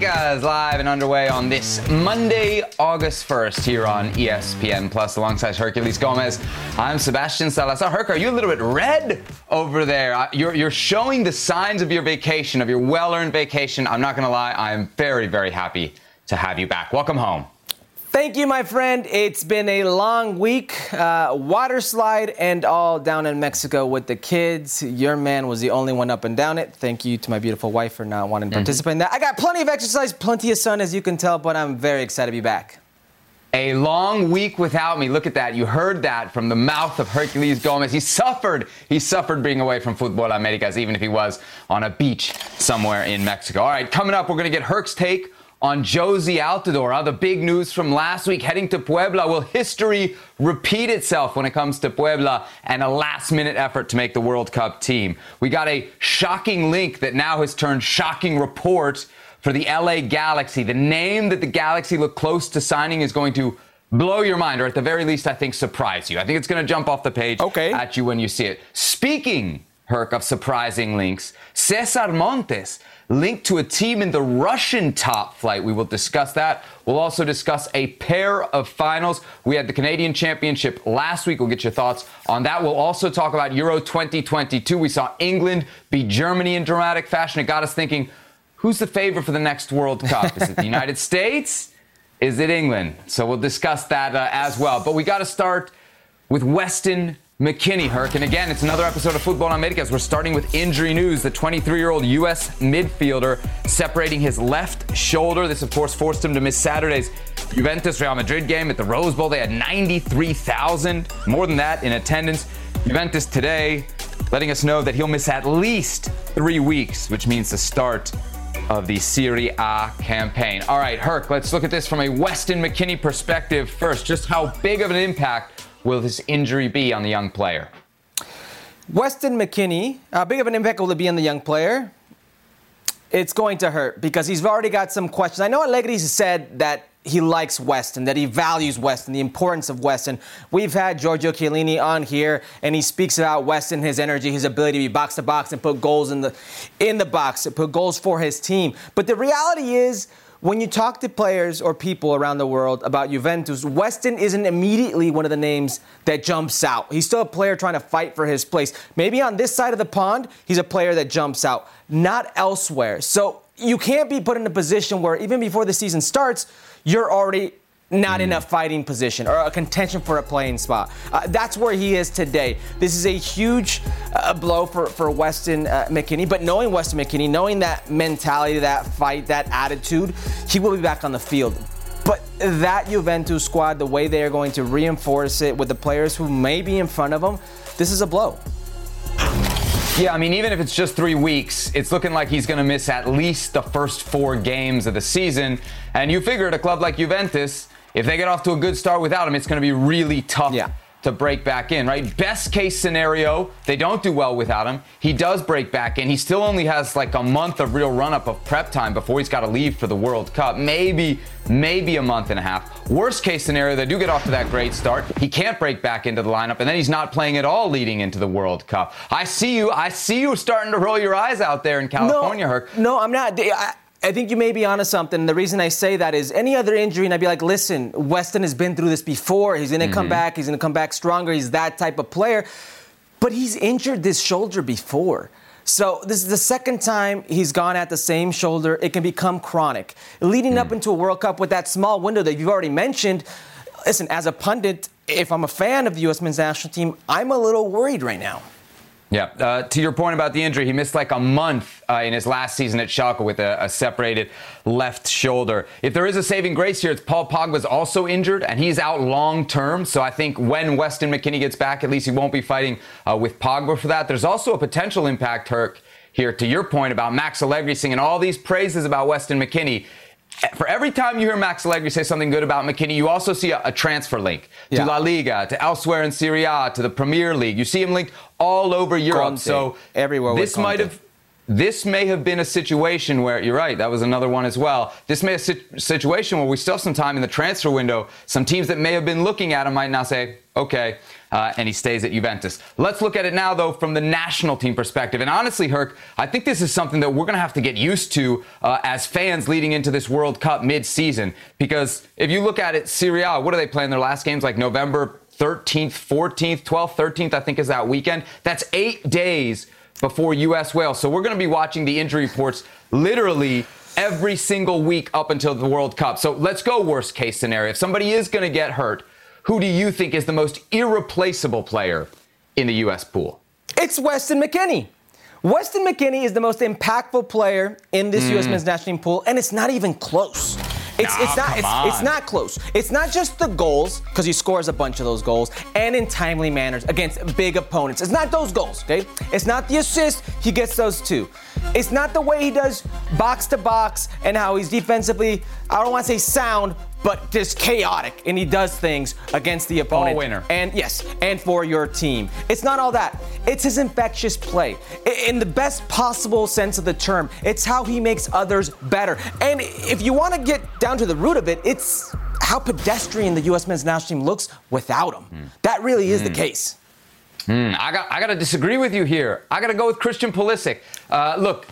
Is live and underway on this Monday, August 1st, here on ESPN Plus, alongside Herculez Gomez. I'm Sebastian Salazar. Herc, are you a little bit red over there? Uh, you're, you're showing the signs of your vacation, of your well earned vacation. I'm not going to lie, I'm very, very happy to have you back. Welcome home. Thank you, my friend. It's been a long week. Uh, water slide and all down in Mexico with the kids. Your man was the only one up and down it. Thank you to my beautiful wife for not wanting to mm-hmm. participate in that. I got plenty of exercise, plenty of sun, as you can tell, but I'm very excited to be back. A long week without me. Look at that. You heard that from the mouth of Herculez Gomez. He suffered. He suffered being away from Futbol Americas, even if he was on a beach somewhere in Mexico. All right, coming up, we're going to get Herc's take on Jozy Altidore. the big news from last week heading to Puebla. Will history repeat itself when it comes to Puebla and a last minute effort to make the World Cup team? We got a shocking link that now has turned shocking report for the LA Galaxy. The name that the Galaxy look close to signing is going to blow your mind, or at the very least, I think surprise you. I think it's going to jump off the page okay. at you when you see it. Speaking, Herc, of surprising links, Cesar Montes linked to a team in the Russian top flight. We will discuss that. We'll also discuss a pair of finals. We had the Canadian Championship last week. We'll get your thoughts on that. We'll also talk about Euro 2022. We saw England beat Germany in dramatic fashion. It got us thinking who's the favorite for the next World Cup? Is it the United States? Is it England? So we'll discuss that uh, as well. But we got to start with Weston McKennie, Herc. And again, it's another episode of Futbol Americas. We're starting with injury news. The 23 year old U.S. midfielder separating his left shoulder. This, of course, forced him to miss Saturday's Juventus Real Madrid game at the Rose Bowl. They had 93,000, more than that, in attendance. Juventus today letting us know that he'll miss at least three weeks, which means the start of the Serie A campaign. All right, Herc, let's look at this from a Weston McKennie perspective first. Just how big of an impact will this injury be on the young player? Weston McKennie, how big of an impact will it be on the young player? It's going to hurt because he's already got some questions. I know Allegri said that he likes Weston, that he values Weston, the importance of Weston. We've had Giorgio Chiellini on here, and he speaks about Weston, his energy, his ability to be box to box and put goals in the in the box, put goals for his team. But the reality is when you talk to players or people around the world about Juventus, Weston isn't immediately one of the names that jumps out. He's still a player trying to fight for his place. Maybe on this side of the pond, he's a player that jumps out, not elsewhere. So you can't be put in a position where even before the season starts, you're already not mm. in a fighting position or a contention for a playing spot. Uh, that's where he is today. This is a huge uh, blow for, for Weston uh, McKennie, but knowing Weston McKennie, knowing that mentality, that fight, that attitude, he will be back on the field. But that Juventus squad, the way they are going to reinforce it with the players who may be in front of them, this is a blow. Yeah, I mean, even if it's just three weeks, it's looking like he's going to miss at least the first four games of the season. And you figure at a club like Juventus, if they get off to a good start without him, it's going to be really tough yeah. to break back in, right? Best case scenario, they don't do well without him. He does break back in. He still only has like a month of real run up of prep time before he's got to leave for the World Cup. Maybe, maybe a month and a half. Worst case scenario, they do get off to that great start. He can't break back into the lineup, and then he's not playing at all leading into the World Cup. I see you. I see you starting to roll your eyes out there in California, no, Herc. No, I'm not. I, I think you may be onto something. The reason I say that is any other injury, and I'd be like, listen, Weston has been through this before. He's going to mm-hmm. come back. He's going to come back stronger. He's that type of player. But he's injured this shoulder before. So this is the second time he's gone at the same shoulder. It can become chronic. Leading mm. up into a World Cup with that small window that you've already mentioned, listen, as a pundit, if I'm a fan of the U.S. men's national team, I'm a little worried right now. Yeah. Uh, to your point about the injury, he missed like a month uh, in his last season at Schalke with a, a, separated left shoulder. If there is a saving grace here, it's Paul Pogba's also injured, and he's out long term. So I think when Weston McKennie gets back, at least he won't be fighting uh, with Pogba for that. There's also a potential impact, Herc, here to your point about Max Allegri singing all these praises about Weston McKennie for every time you hear Max Allegri say something good about McKennie, you also see a, a transfer link to yeah. La Liga, to elsewhere in Serie A, to the Premier League. You see him linked all over Europe. Conte. So everywhere. This might have this may have been a situation where you're right. That was another one as well. This may have a situation where we still have some time in the transfer window. Some teams that may have been looking at him might now say, okay, uh, and he stays at Juventus. Let's look at it now, though, from the national team perspective. And honestly, Herc, I think this is something that we're going to have to get used to uh, as fans leading into this World Cup mid-season. Because if you look at it, Serie A, what are they playing their last games? Like November 13th, 14th, 12th, 13th, I think is that weekend. That's eight days before U.S. Wales. So we're going to be watching the injury reports literally every single week up until the World Cup. So let's go worst case scenario. If somebody is going to get hurt, who do you think is the most irreplaceable player in the U.S. pool? It's Weston McKennie. Weston McKennie is the most impactful player in this mm. U.S. men's national team pool, and it's not even close. It's, nah, it's not it's, it's, not close. It's not just the goals because he scores a bunch of those goals and in timely manners against big opponents. It's not those goals, okay? It's not the assist. He gets those too. It's not the way he does box to box and how he's defensively. I don't want to say sound, but just chaotic, and he does things against the opponent. Ball winner. And yes, and for your team. It's not all that. It's his infectious play. In the best possible sense of the term, it's how he makes others better. And if you want to get down to the root of it, it's how pedestrian the U.S. men's national team looks without him. Mm. That really is mm. the hmm. case. Mm, I got I got to disagree with you here. I got to go with Christian Pulisic. Uh, look,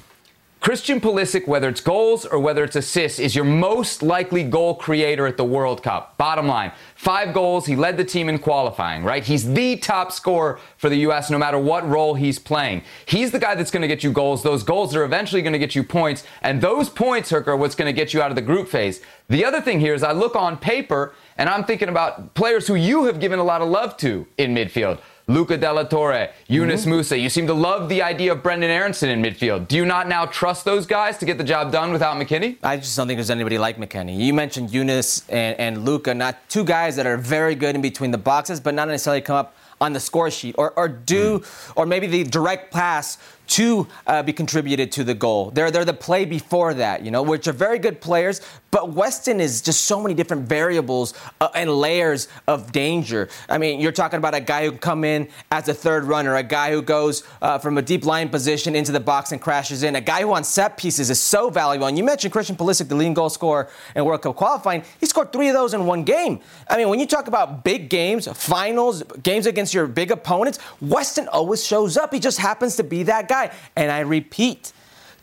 Christian Pulisic, whether it's goals or whether it's assists, is your most likely goal creator at the World Cup. Bottom line, five goals. He led the team in qualifying, right? He's the top scorer for the U.S. no matter what role he's playing. He's the guy that's going to get you goals. Those goals are eventually going to get you points. And those points, Herc, are what's going to get you out of the group phase. The other thing here is I look on paper and I'm thinking about players who you have given a lot of love to in midfield. Luca de la Torre, Yunus mm-hmm. Musah. You seem to love the idea of Brendan Aaronson in midfield. Do you not now trust those guys to get the job done without McKennie? I just don't think there's anybody like McKennie. You mentioned Yunus and, and Luca, not two guys that are very good in between the boxes, but not necessarily come up on the score sheet or, or do, mm. or maybe the direct pass to uh, be contributed to the goal. They're, they're the play before that, you know, which are very good players, but Weston is just so many different variables uh, and layers of danger. I mean, you're talking about a guy who can come in as a third runner, a guy who goes uh, from a deep line position into the box and crashes in, a guy who on set pieces is so valuable. And you mentioned Christian Pulisic, the leading goal scorer in World Cup qualifying. He scored three of those in one game. I mean, when you talk about big games, finals, games against your big opponents, Weston always shows up. He just happens to be that guy. And I repeat,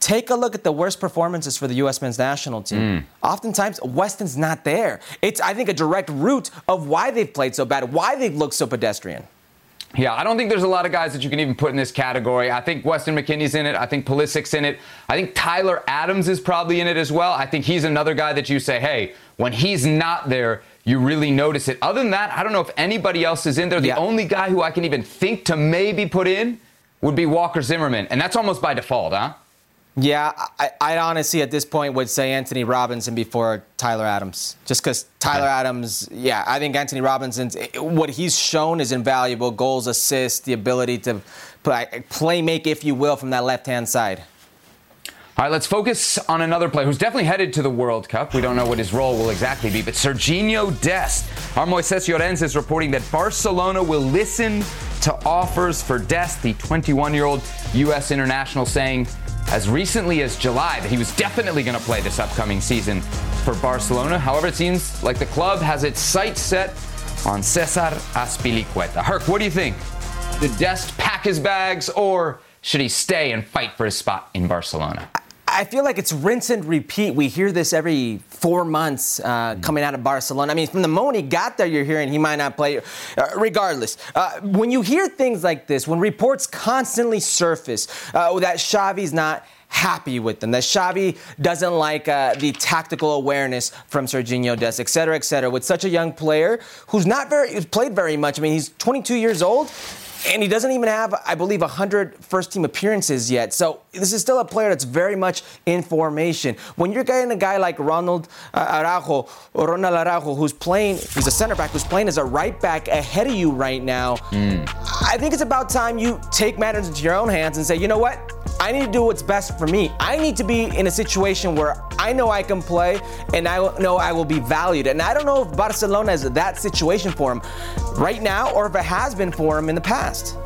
Take a look at the worst performances for the U.S. men's national team. Mm. Oftentimes, Weston's not there. It's, I think, a direct root of why they've played so bad, why they've looked so pedestrian. Yeah, I don't think there's a lot of guys that you can even put in this category. I think Weston McKennie's in it. I think Pulisic's in it. I think Tyler Adams is probably in it as well. I think he's another guy that you say, hey, when he's not there, you really notice it. Other than that, I don't know if anybody else is in there. The yeah. only guy who I can even think to maybe put in would be Walker Zimmerman, and that's almost by default, huh? Yeah, I, I honestly at this point would say Antonee Robinson before Tyler Adams. Just because Tyler Adams, yeah, I think Antonee Robinson, eh, what he's shown is invaluable goals, assists, the ability to play, play make, if you will, from that left hand side. All right, let's focus on another player who's definitely headed to the World Cup. We don't know what his role will exactly be, but Serginho Dest. Our Moises Llorens is reporting that Barcelona will listen to offers for Dest, the 21 year old U.S. international, saying as recently as July that he was definitely going to play this upcoming season for Barcelona. However, it seems like the club has its sights set on Cesar Azpilicueta. Herc, what do you think? Did Dest pack his bags or should he stay and fight for his spot in Barcelona? I feel like it's rinse and repeat. We hear this every four months uh, coming out of Barcelona. I mean, from the moment he got there, you're hearing he might not play. Uh, regardless, uh, when you hear things like this, when reports constantly surface uh, that Xavi's not happy with them, that Xavi doesn't like uh, the tactical awareness from Serginho Dest, et cetera, et cetera, with such a young player who's not very, who's played very much. I mean, he's 22 years old and he doesn't even have, I believe, 100 first team appearances yet. So this is still a player that's very much in formation. When you're getting a guy like Ronald uh, Araujo, or Ronald Araujo, who's playing, he's a center back who's playing as a right back ahead of you right now, mm. I think it's about time you take matters into your own hands and say, you know what? I need to do what's best for me. I need to be in a situation where I know I can play and I know I will be valued. And I don't know if Barcelona is that situation for him right now or if it has been for him in the past.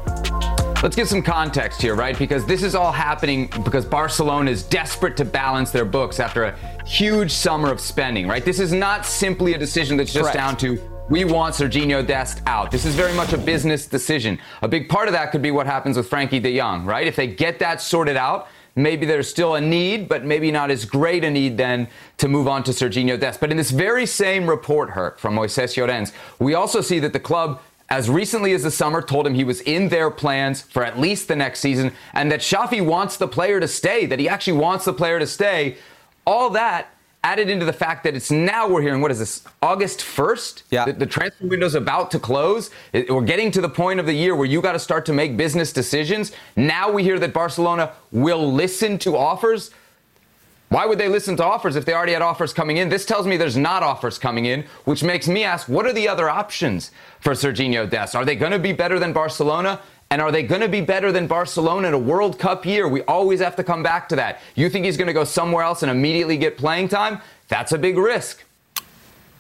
Let's give some context here, right? Because this is all happening because Barcelona is desperate to balance their books after a huge summer of spending, right? This is not simply a decision that's just Correct. down to we want Serginho Dest out. This is very much a business decision. A big part of that could be what happens with Frenkie de Jong, right? If they get that sorted out, maybe there's still a need, but maybe not as great a need then to move on to Serginho Dest. But in this very same report, Herc, from Moises Llorens, we also see that the club as recently as the summer, told him he was in their plans for at least the next season and that Xavi wants the player to stay, that he actually wants the player to stay. All that added into the fact that it's now we're hearing, what is this, August 1st? Yeah. The, the transfer is about to close. It- we're getting to the point of the year where you got to start to make business decisions. Now we hear that Barcelona will listen to offers. Why would they listen to offers if they already had offers coming in? This tells me there's not offers coming in, which makes me ask what are the other options for Serginho Dest? Are they going to be better than Barcelona? And are they going to be better than Barcelona in a World Cup year? We always have to come back to that. You think he's going to go somewhere else and immediately get playing time? That's a big risk.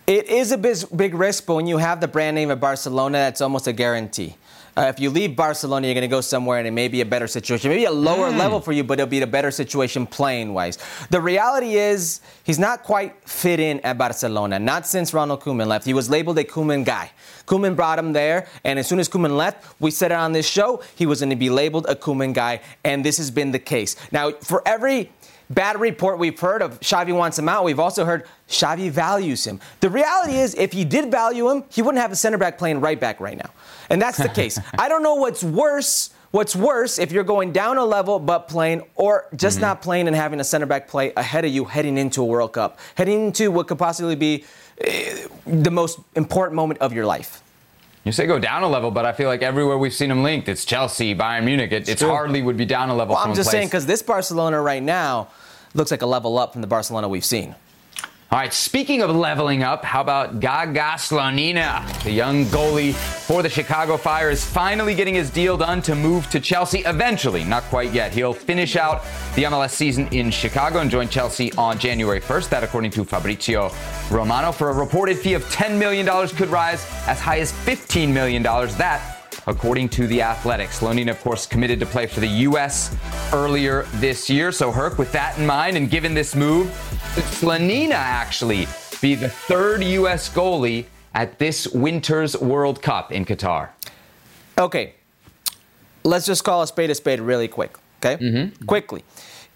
It is a big, risk, but when you have the brand name of Barcelona, that's almost a guarantee. Uh, if you leave Barcelona, you're going to go somewhere and it may be a better situation, maybe a lower level for you, but it'll be a better situation playing wise. The reality is, he's not quite fit in at Barcelona, not since Ronald Koeman left. He was labeled a Koeman guy. Koeman brought him there, and as soon as Koeman left, we said it on this show, he was going to be labeled a Koeman guy, and this has been the case. Now, for every bad report we've heard of Xavi wants him out. We've also heard Xavi values him. The reality is, if he did value him, he wouldn't have a center back playing right back right now. And that's the case. I don't know what's worse. What's worse if you're going down a level but playing, or just not playing and having a center back play ahead of you heading into a World Cup, heading into what could possibly be eh, the most important moment of your life. You say go down a level, but I feel like everywhere we've seen him linked, it's Chelsea, Bayern Munich. It, it's true. hardly would be down a level Well, I'm just place. saying because this Barcelona right now looks like a level up from the Barcelona we've seen. All right, speaking of leveling up, how about Gaga Slonina? The young goalie for the Chicago Fire is finally getting his deal done to move to Chelsea eventually. Not quite yet. He'll finish out the MLS season in Chicago and join Chelsea on January 1st. That, according to Fabrizio Romano, for a reported fee of $10 million could rise as high as $15 million. That according to the Athletics. Slonina, of course, committed to play for the U.S. earlier this year. So, Herc, with that in mind, and given this move, could actually be the third U.S. goalie at this winter's World Cup in Qatar? Okay, let's just call a spade a spade really quick, okay? Mm-hmm. Mm-hmm. Quickly.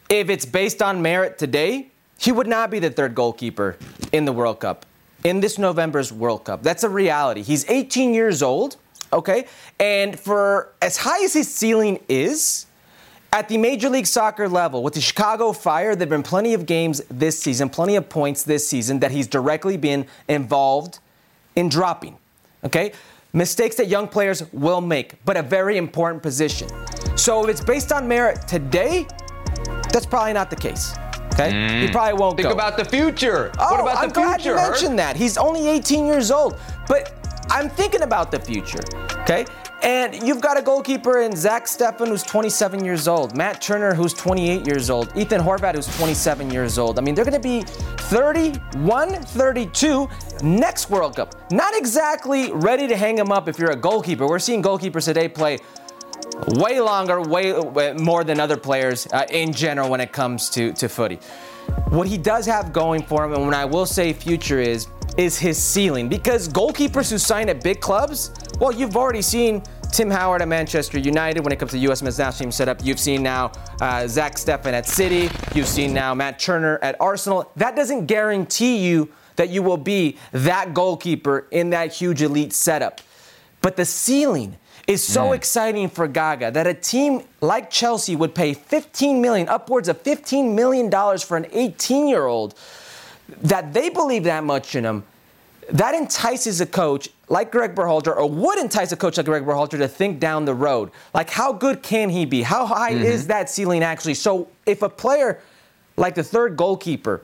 If it's based on merit today, he would not be the third goalkeeper in the World Cup, in this November's World Cup. That's a reality. He's 18 years old, okay? And for as high as his ceiling is, at the Major League Soccer level, with the Chicago Fire, there have been plenty of games this season, plenty of points this season that he's directly been involved in dropping. Okay? Mistakes that young players will make, but a very important position. So if it's based on merit today, that's probably not the case. Okay? He mm. probably won't Think go. about the future. Oh, what about I'm the glad you mentioned that. He's only 18 years old, but I'm thinking about the future. Okay, and you've got a goalkeeper in Zach Steffen who's 27 years old, Matt Turner who's 28 years old, Ethan Horvath, who's 27 years old. I mean, they're going to be 31, 32 next World Cup. Not exactly ready to hang them up if you're a goalkeeper. We're seeing goalkeepers today play way longer, way, way more than other players uh, in general when it comes to, to footy. What he does have going for him, and when I will say future is, is his ceiling. Because goalkeepers who sign at big clubs, well, you've already seen Tim Howard at Manchester United when it comes to U.S. men's national team setup. You've seen now uh, Zach Steffen at City. You've seen now Matt Turner at Arsenal. That doesn't guarantee you that you will be that goalkeeper in that huge elite setup. But the ceiling is so exciting for Gaga that a team like Chelsea would pay 15 million, upwards of 15 million dollars for an 18-year-old that they believe that much in him. That entices a coach like Greg Berhalter, or would entice a coach like Greg Berhalter to think down the road. Like, how good can he be? How high mm-hmm. is that ceiling actually? So, if a player like the third goalkeeper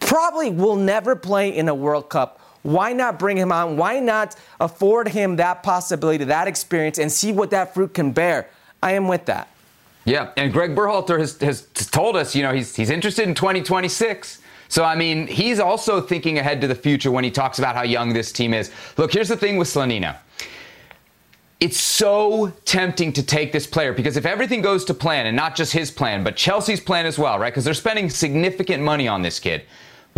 probably will never play in a World Cup. Why not bring him on? Why not afford him that possibility, that experience, and see what that fruit can bear? I am with that. Yeah, and Greg Berhalter has, has told us, you know, he's, he's interested in 2026. So, I mean, he's also thinking ahead to the future when he talks about how young this team is. Look, here's the thing with Slonina. it's so tempting to take this player because if everything goes to plan, and not just his plan, but Chelsea's plan as well, right? Because they're spending significant money on this kid.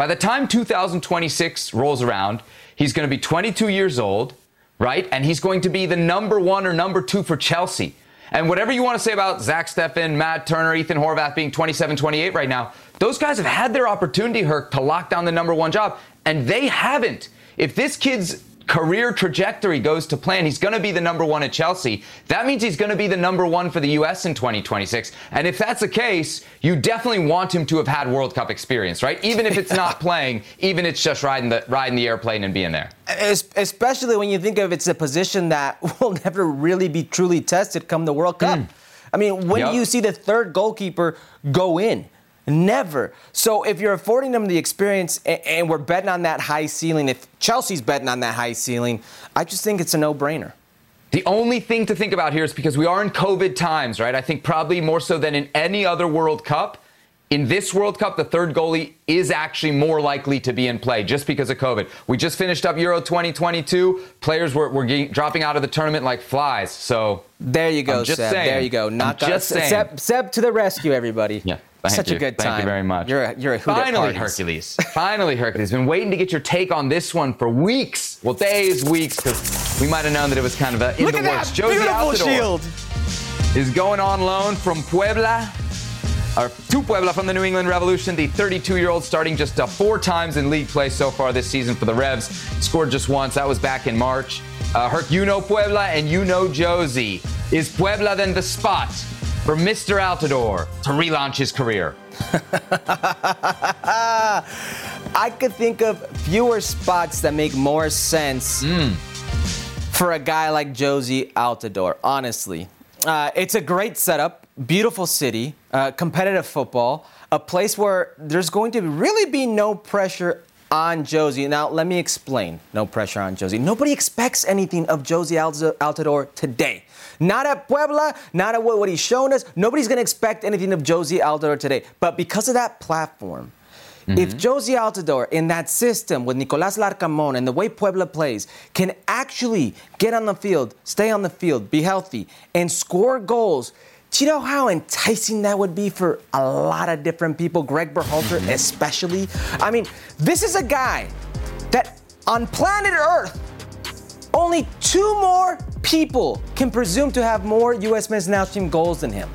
By the time 2026 rolls around, he's going to be 22 years old, right? And he's going to be the number one or number two for Chelsea. And whatever you want to say about Zach Steffen, Matt Turner, Ethan Horvath being 27, 28 right now, those guys have had their opportunity, Herc, to lock down the number one job, and they haven't. If this kid's career trajectory goes to plan, he's going to be the number one at Chelsea. That means he's going to be the number one for the U.S. in 2026. And if that's the case, you definitely want him to have had World Cup experience, right? Even if it's not playing, even if it's just riding the riding the airplane and being there. Especially when you think of it's a position that will never really be truly tested come the World Cup. Mm. I mean, when yep. you see the third goalkeeper go in? Never. So if you're affording them the experience and, we're betting on that high ceiling, if Chelsea's betting on that high ceiling, I just think it's a no brainer. The only thing to think about here is because we are in COVID times, right? I think probably more so than in any other World Cup. In this World Cup, the third goalie is actually more likely to be in play just because of COVID. We just finished up Euro 2022. Players were, were getting, dropping out of the tournament like flies. So there you go, just Seb. Saying. There you go. Not just saying. Seb, Seb to the rescue, everybody. Yeah. Thank Such you. a good time. Thank you very much. You're a, you're a Finally, Herculez. Finally, Herculez. Been waiting to get your take on this one for weeks. Well, days, weeks, because we might have known that it was kind of a in Look the at works. That Jozy beautiful Altidore shield. is going on loan from Puebla. Or to Puebla from the New England Revolution. The 32-year-old starting just uh, four times in league play so far this season for the Revs. Scored just once. That was back in March. Uh, Herc, you know Puebla and you know Jozy. Is Puebla then the spot for Mr. Altidore to relaunch his career? I could think of fewer spots that make more sense mm. for a guy like Jozy Altidore, honestly. Uh, it's a great setup, beautiful city, uh, competitive football, a place where there's going to really be no pressure on Jozy. Now, let me explain. No pressure on Jozy. Nobody expects anything of Jozy Altidore today. Not at Puebla, not at what, he's shown us. Nobody's going to expect anything of Jozy Altidore today. But because of that platform, Mm-hmm. If Jozy Altidore in that system with Nicolas Larcamon and the way Puebla plays can actually get on the field, stay on the field, be healthy, and score goals, do you know how enticing that would be for a lot of different people, Greg Berhalter mm-hmm. especially? I mean, this is a guy that on planet Earth, only two more people can presume to have more U.S. men's national team goals than him.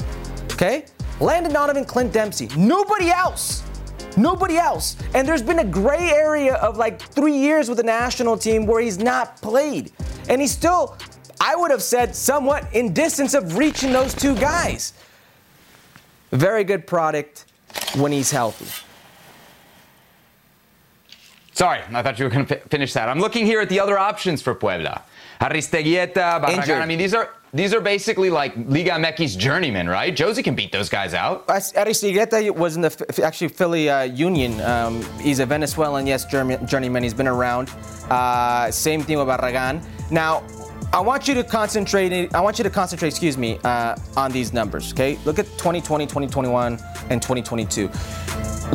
Okay? Landon Donovan, Clint Dempsey. Nobody else. Nobody else. And there's been a gray area of like three years with the national team where he's not played. And he's still, I would have said, somewhat in distance of reaching those two guys. Very good product when he's healthy. Sorry, I thought you were going to finish that. I'm looking here at the other options for Puebla. Aristeguieta, Barragan. I mean, these are these are basically like Liga MX's journeymen, right? Jozy can beat those guys out. Aristeguieta was in the actually Philly uh, Union. Um, he's a Venezuelan, yes, journeyman. He's been around. Uh, same thing with Barragan. Now, I want you to concentrate. I want you to concentrate. Excuse me, uh, on these numbers. Okay, look at 2020, 2021, and 2022.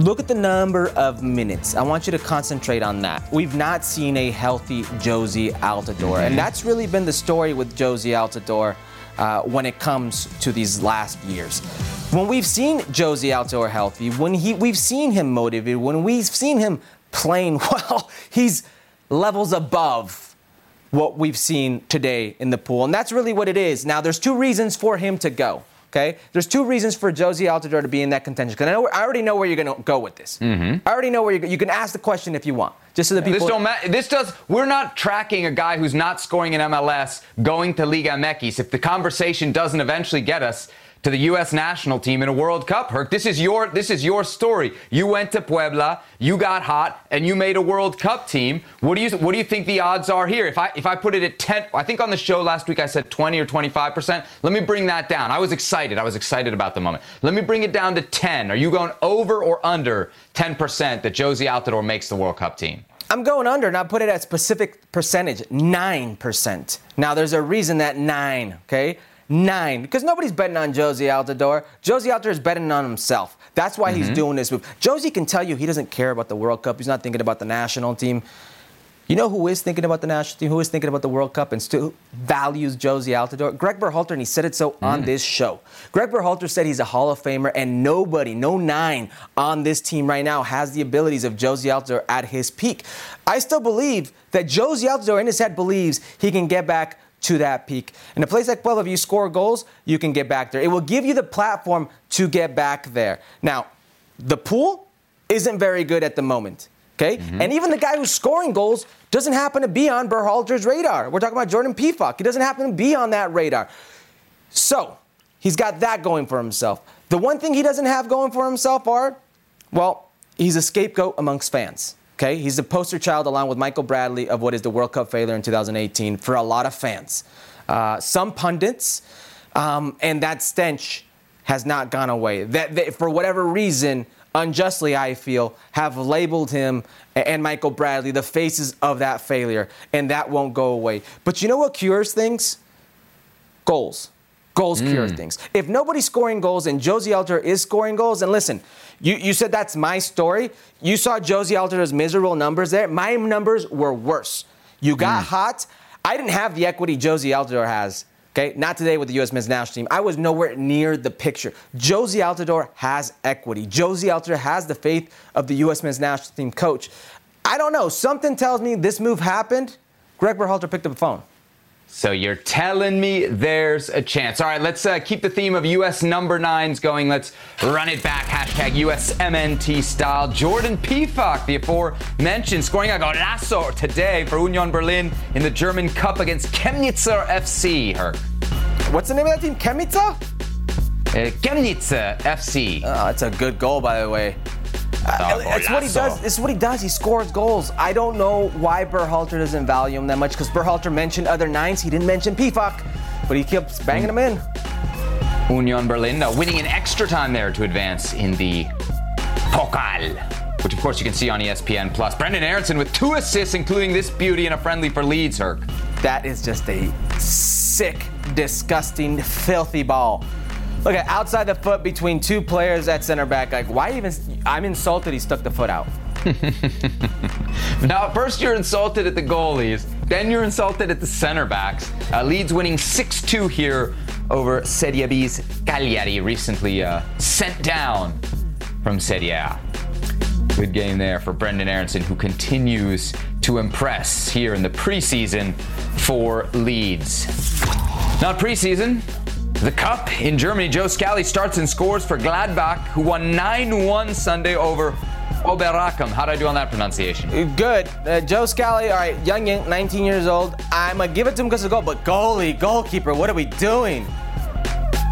Look at the number of minutes. I want you to concentrate on that. We've not seen a healthy Jozy Altidore, mm-hmm. and that's really been the story with Jozy Altidore uh, when it comes to these last years. When we've seen Jozy Altidore healthy, when he we've seen him motivated, when we've seen him playing well, he's levels above what we've seen today in the pool. And that's really what it is. Now, there's two reasons for him to go. Okay, there's two reasons for Jozy Altidore to be in that contention. Because I, I, already know where you're going to go with this. Mm-hmm. I already know where you're. You can ask the question if you want, just so the people. This don't matter. This does. We're not tracking a guy who's not scoring in MLS going to Liga MX. If the conversation doesn't eventually get us to the U.S. national team in a World Cup. Herc, this is your this is your story. You went to Puebla, you got hot, and you made a World Cup team. What do you what do you think the odds are here? If I if I put it at ten, I think on the show last week I said 20 or 25 percent. Let me bring that down. I was excited. I was excited about the moment. Let me bring it down to 10. Are you going over or under 10 percent that Jozy Altidore makes the World Cup team? I'm going under, and I put it at specific percentage, 9%. Now, there's a reason that 9, okay? Nine because nobody's betting on Jozy Altidore. Jozy Altidore is betting on himself. That's why mm-hmm. he's doing this move. Jozy can tell you he doesn't care about the World Cup. He's not thinking about the national team. You know who is thinking about the national team, who is thinking about the World Cup, and still values Jozy Altidore? Greg Berhalter, and he said it so mm. on this show. Greg Berhalter said he's a Hall of Famer, and nobody, no nine on this team right now has the abilities of Jozy Altidore at his peak. I still believe that Jozy Altidore in his head believes he can get back to that peak. In a place like Puebla, if you score goals, you can get back there. It will give you the platform to get back there. Now, the pool isn't very good at the moment. Okay? Mm-hmm. And even the guy who's scoring goals doesn't happen to be on Berhalter's radar. We're talking about Jordan Pefok. He doesn't happen to be on that radar. So, he's got that going for himself. The one thing he doesn't have going for himself are, well, he's a scapegoat amongst fans. Okay? He's the poster child, along with Michael Bradley, of what is the World Cup failure in 2018 for a lot of fans. Uh, some pundits, um, and that stench has not gone away. That, for whatever reason, unjustly, I feel, have labeled him and Michael Bradley the faces of that failure, and that won't go away. But you know what cures things? Goals. Goals mm. cure things. If nobody's scoring goals and Jozy Altidore is scoring goals, and listen, you, you said that's my story. You saw Jozy Altidore's miserable numbers there. My numbers were worse. You got mm. hot. I didn't have the equity Jozy Altidore has. Okay, not today with the U.S. men's national team. I was nowhere near the picture. Jozy Altidore has equity. Jozy Altidore has the faith of the U.S. men's national team coach. I don't know. Something tells me this move happened. Greg Berhalter picked up the phone. So you're telling me there's a chance. All right, let's uh, keep the theme of U.S. number nines going. Let's run it back. Hashtag USMNT style. Jordan Pefok, the aforementioned, scoring a golazo today for Union Berlin in the German Cup against Chemnitzer FC. Her. What's the name of that team? Chemnitzer? Uh, Chemnitzer FC. Oh, that's a good goal, by the way. It's what he does. It's what he does. He scores goals. I don't know why Berhalter doesn't value him that much because Berhalter mentioned other nines. He didn't mention Pefok, but he keeps banging them in. Union Berlin uh, winning in extra time there to advance in the Pokal, which of course you can see on ESPN Plus. Brendan Aaronson with two assists, including this beauty and a friendly for Leeds. Herc. That is just a sick, disgusting, filthy ball. Look at outside the foot between two players at center back. Like, why even? I'm insulted he stuck the foot out. now, first you're insulted at the goalies, then you're insulted at the center backs. Uh, Leeds winning 6 2 here over Serie B's Cagliari, recently uh, sent down from Serie A. Good game there for Brendan Aaronson, who continues to impress here in the preseason for Leeds. Not preseason, the Cup in Germany, Joe Scally starts and scores for Gladbach, who won 9 1 Sunday over Oberachern. How'd I do on that pronunciation? Good. Uh, Joe Scally, all right, young, young, 19 years old. I'm going to give it to him because of goal, but goalie, goalkeeper, what are we doing?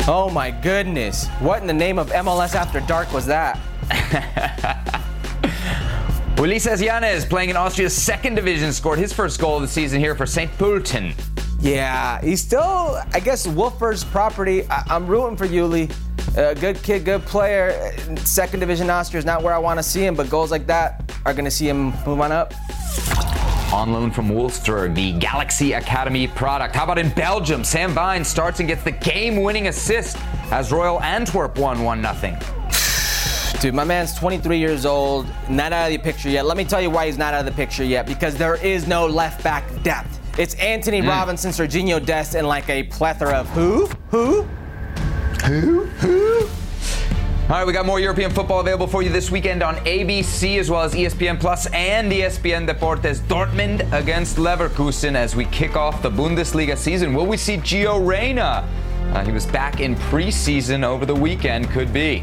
Oh my goodness. What in the name of MLS After Dark was that? Ulysses Llanez, playing in Austria's second division, scored his first goal of the season here for St. Pölten. Yeah, he's still, I guess, Wolfer's property. I- am rooting for Yuli. Uh, good kid, good player. Second division Austria is not where I want to see him, but goals like that are going to see him move on up. On loan from Wolfsburg, the Galaxy Academy product. How about in Belgium? Sam Vine starts and gets the game-winning assist as Royal Antwerp won 1-0. Dude, my man's 23 years old, not out of the picture yet. Let me tell you why he's not out of the picture yet. Because there is no left back depth. It's Antonee mm. Robinson, Serginho Dest, and like a plethora of who? Who? Who? Who? All right, we got more European football available for you this weekend on ABC as well as ESPN Plus and ESPN Deportes Dortmund against Leverkusen as we kick off the Bundesliga season. Will we see Gio Reyna? Uh, he was back in preseason over the weekend. Could be.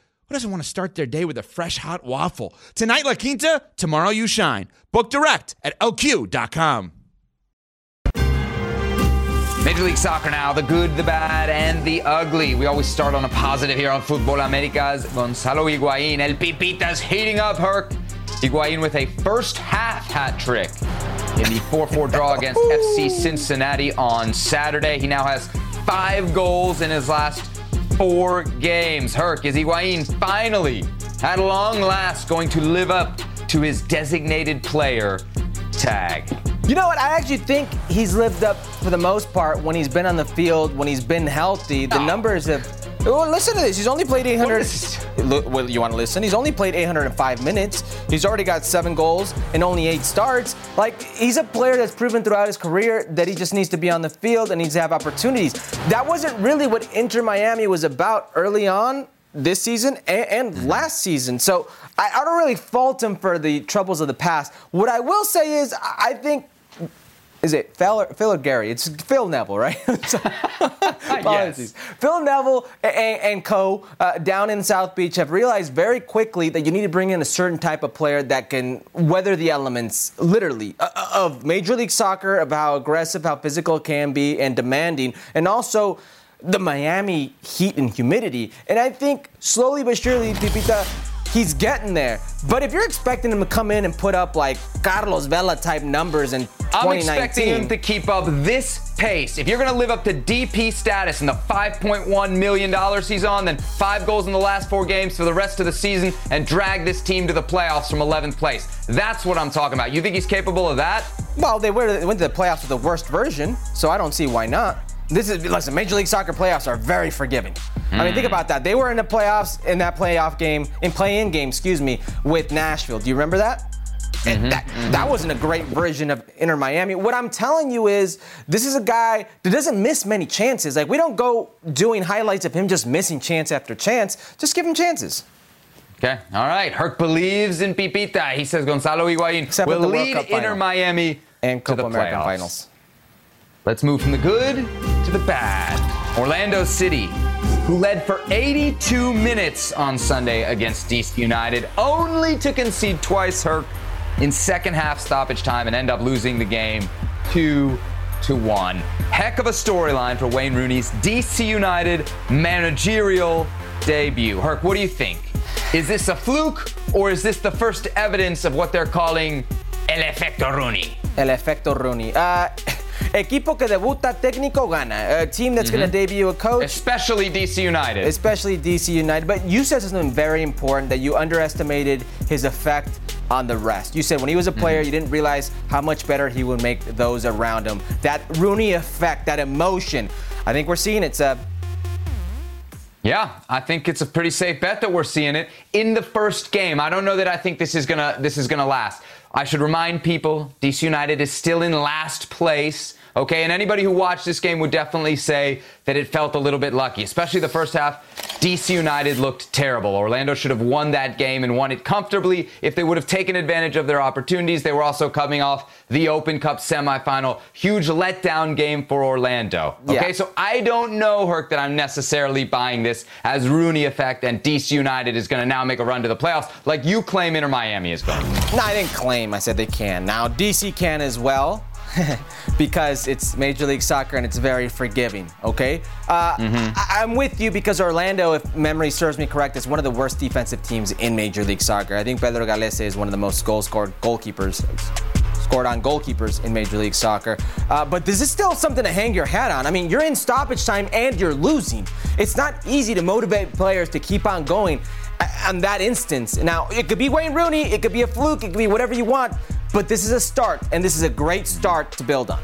who doesn't want to start their day with a fresh hot waffle? Tonight, La Quinta, tomorrow, you shine. Book direct at lq.com. Major League Soccer now, the good, the bad, and the ugly. We always start on a positive here on Futbol Americas. Gonzalo Higuain, El Pipita's heating up, Herc. Higuain with a first half hat trick in the 4-4 draw against FC Cincinnati on Saturday. He now has five goals in his last four games. Herc, is Higuain finally, at long last, going to live up to his designated player tag? You know what? I actually think he's lived up for the most part when he's been on the field, when he's been healthy. The Oh. numbers have. Well, listen to this. He's only played 800. What is- Look, well, you want to listen? He's only played 805 minutes. He's already got seven goals and only eight starts. Like, he's a player that's proven throughout his career that he just needs to be on the field and needs to have opportunities. That wasn't really what Inter Miami was about early on this season and, and last season. So I, I don't really fault him for the troubles of the past. What I will say is, I think is it Phil or, Phil or Gary? It's Phil Neville, right? Apologies. Phil Neville and, and co. Uh, down in South Beach have realized very quickly that you need to bring in a certain type of player that can weather the elements, literally, uh, uh, of Major League Soccer, of how aggressive, how physical it can be, and demanding, and also the Miami heat and humidity. And I think slowly but surely, Pipita, he's getting there. But if you're expecting him to come in and put up like Carlos Vela type numbers in I'm expecting him to keep up this pace. If you're going to live up to DP status and the $5.1 million he's on, then five goals in the last four games for the rest of the season and drag this team to the playoffs from 11th place. That's what I'm talking about. You think he's capable of that? Well, they went to the playoffs with the worst version, so I don't see why not. This is listen. Major League Soccer playoffs are very forgiving. I mean, think hmm. about that. They were in the playoffs in that playoff game, in play-in game, excuse me, with Nashville. Do you remember that? And mm-hmm. that, that mm-hmm. wasn't a great version of Inter Miami. What I'm telling you is, this is a guy that doesn't miss many chances. Like we don't go doing highlights of him just missing chance after chance. Just give him chances. Okay, all right. Herc believes in Pipita. He says Gonzalo Higuain Except will with the World lead Inter. Miami And to Copa the American playoffs. Finals. Let's move from the good to the bad. Orlando City, who led for 82 minutes on Sunday against DC United, only to concede twice Herc in second half stoppage time and end up losing the game 2 to 1. Heck of a storyline for Wayne Rooney's DC United managerial debut. Herc, what do you think? Is this a fluke or is this the first evidence of what they're calling El Efecto Rooney? El efecto Rooney. Uh, equipo que debuta técnico gana. A team that's going to mm-hmm. debut a coach. Especially DC United. especially DC United. But you said something very important that you underestimated his effect on the rest. You said when he was a player, mm-hmm. you didn't realize how much better he would make those around him. That Rooney effect, that emotion. I think we're seeing it, Seb. Yeah, I think it's a pretty safe bet that we're seeing it in the first game. I don't know that I think this is gonna this is gonna last. I should remind people DC United is still in last place. Okay, and anybody who watched this game would definitely say that it felt a little bit lucky, especially the first half. DC United looked terrible. Orlando should have won that game and won it comfortably if they would have taken advantage of their opportunities. They were also coming off the Open Cup semifinal. Huge letdown game for Orlando. Okay, Yeah. so I don't know, Herc, that I'm necessarily buying this as Rooney effect and DC United is going to now make a run to the playoffs like you claim Inter Miami is going. No, I didn't claim. I said they can. Now DC can as well. because it's Major League Soccer and it's very forgiving, okay? Uh, I- I'm with you because Orlando, if memory serves me correct, is one of the worst defensive teams in Major League Soccer. I think Pedro Gallese is one of the most goal scored goalkeepers scored on goalkeepers in Major League Soccer. Uh, but this is still something to hang your hat on. I mean, you're in stoppage time and you're losing. It's not easy to motivate players to keep on going uh, on that instance. Now, it could be Wayne Rooney, it could be a fluke, it could be whatever you want, but this is a start, and this is a great start to build on.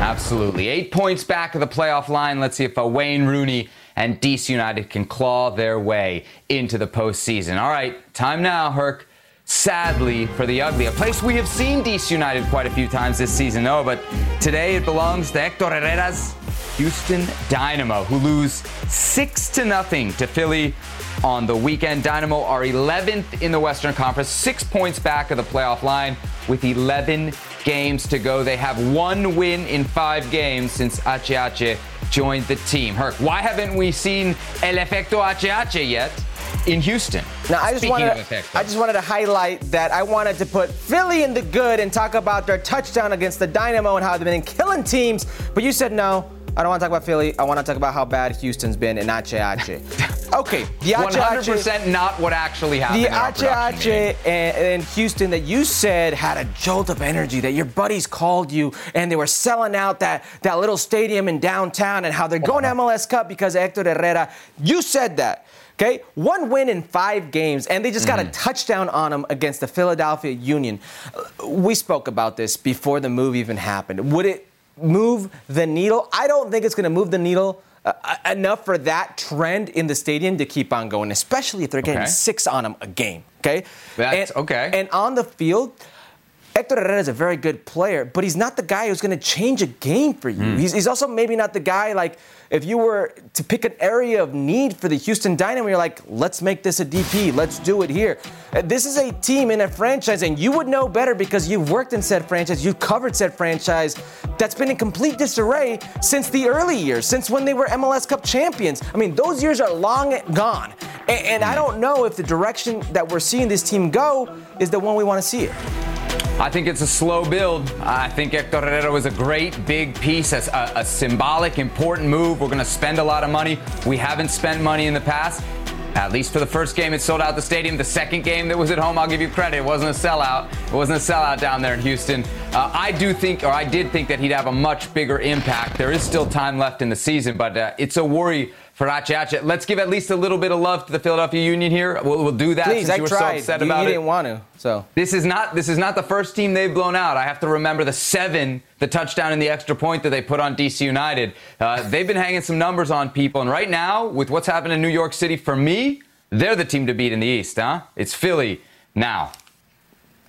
Absolutely. Eight points back of the playoff line. Let's see if uh, Wayne Rooney and DC United can claw their way into the postseason. All right, time now, Herc. Sadly for the ugly, a place we have seen DC United quite a few times this season, though, but today it belongs to Hector Herrera's Houston Dynamo, who lose six to nothing to Philly on the weekend. Dynamo are 11th in the Western Conference, six points back of the playoff line. With 11 games to go. They have one win in five games since HH joined the team. Herc, why haven't we seen El Efecto HH yet? in Houston. Now, I just, wanted, effect, I just wanted to highlight that I wanted to put Philly in the good and talk about their touchdown against the Dynamo and how they've been killing teams. But you said no. I don't want to talk about Philly. I want to talk about how bad Houston's been in Ache Ache. Okay, the Ache 100% not what actually happened. The Ache Ache and, and Houston that you said had a jolt of energy, that your buddies called you and they were selling out that, that little stadium in downtown and how they're going MLS Cup because of Hector Herrera. You said that. Okay, one win in five games, and they just got a mm-hmm. touchdown on them against the Philadelphia Union. We spoke about this before the move even happened. Would it move the needle? I don't think it's going to move the needle uh, uh, enough for that trend in the stadium to keep on going, especially if they're getting Okay. six on them a game. Okay, That's- and, okay. And on the field. Hector Herrera is a very good player, but he's not the guy who's going to change a game for you. Hmm. He's, he's also maybe not the guy like if you were to pick an area of need for the Houston Dynamo, you're like, let's make this a DP, let's do it here. Uh, This is a team in a franchise, and you would know better because you've worked in said franchise, you've covered said franchise that's been in complete disarray since the early years, since when they were MLS Cup champions. I mean, those years are long gone. And, I don't know if the direction that we're seeing this team go is the one we want to see it. I think it's a slow build. I think Hector Herrera was a great big piece, a, a symbolic, important move. We're going to spend a lot of money. We haven't spent money in the past. At least for the first game, it sold out the stadium. The second game that was at home, I'll give you credit. It wasn't a sellout. It wasn't a sellout down there in Houston. Uh, I do think, or I did think that he'd have a much bigger impact. There is still time left in the season, but uh, it's a worry for Ache Let's give at least a little bit of love to the Philadelphia Union here. We'll, we'll do that Please, since I you were tried. so upset you, about you it. didn't want to, so. This is not this is not the first team they've blown out. I have to remember the seven, the touchdown and the extra point that they put on DC United. Uh, they've been hanging some numbers on people, and right now, with what's happened in New York City, for me, they're the team to beat in the East, huh? It's Philly now.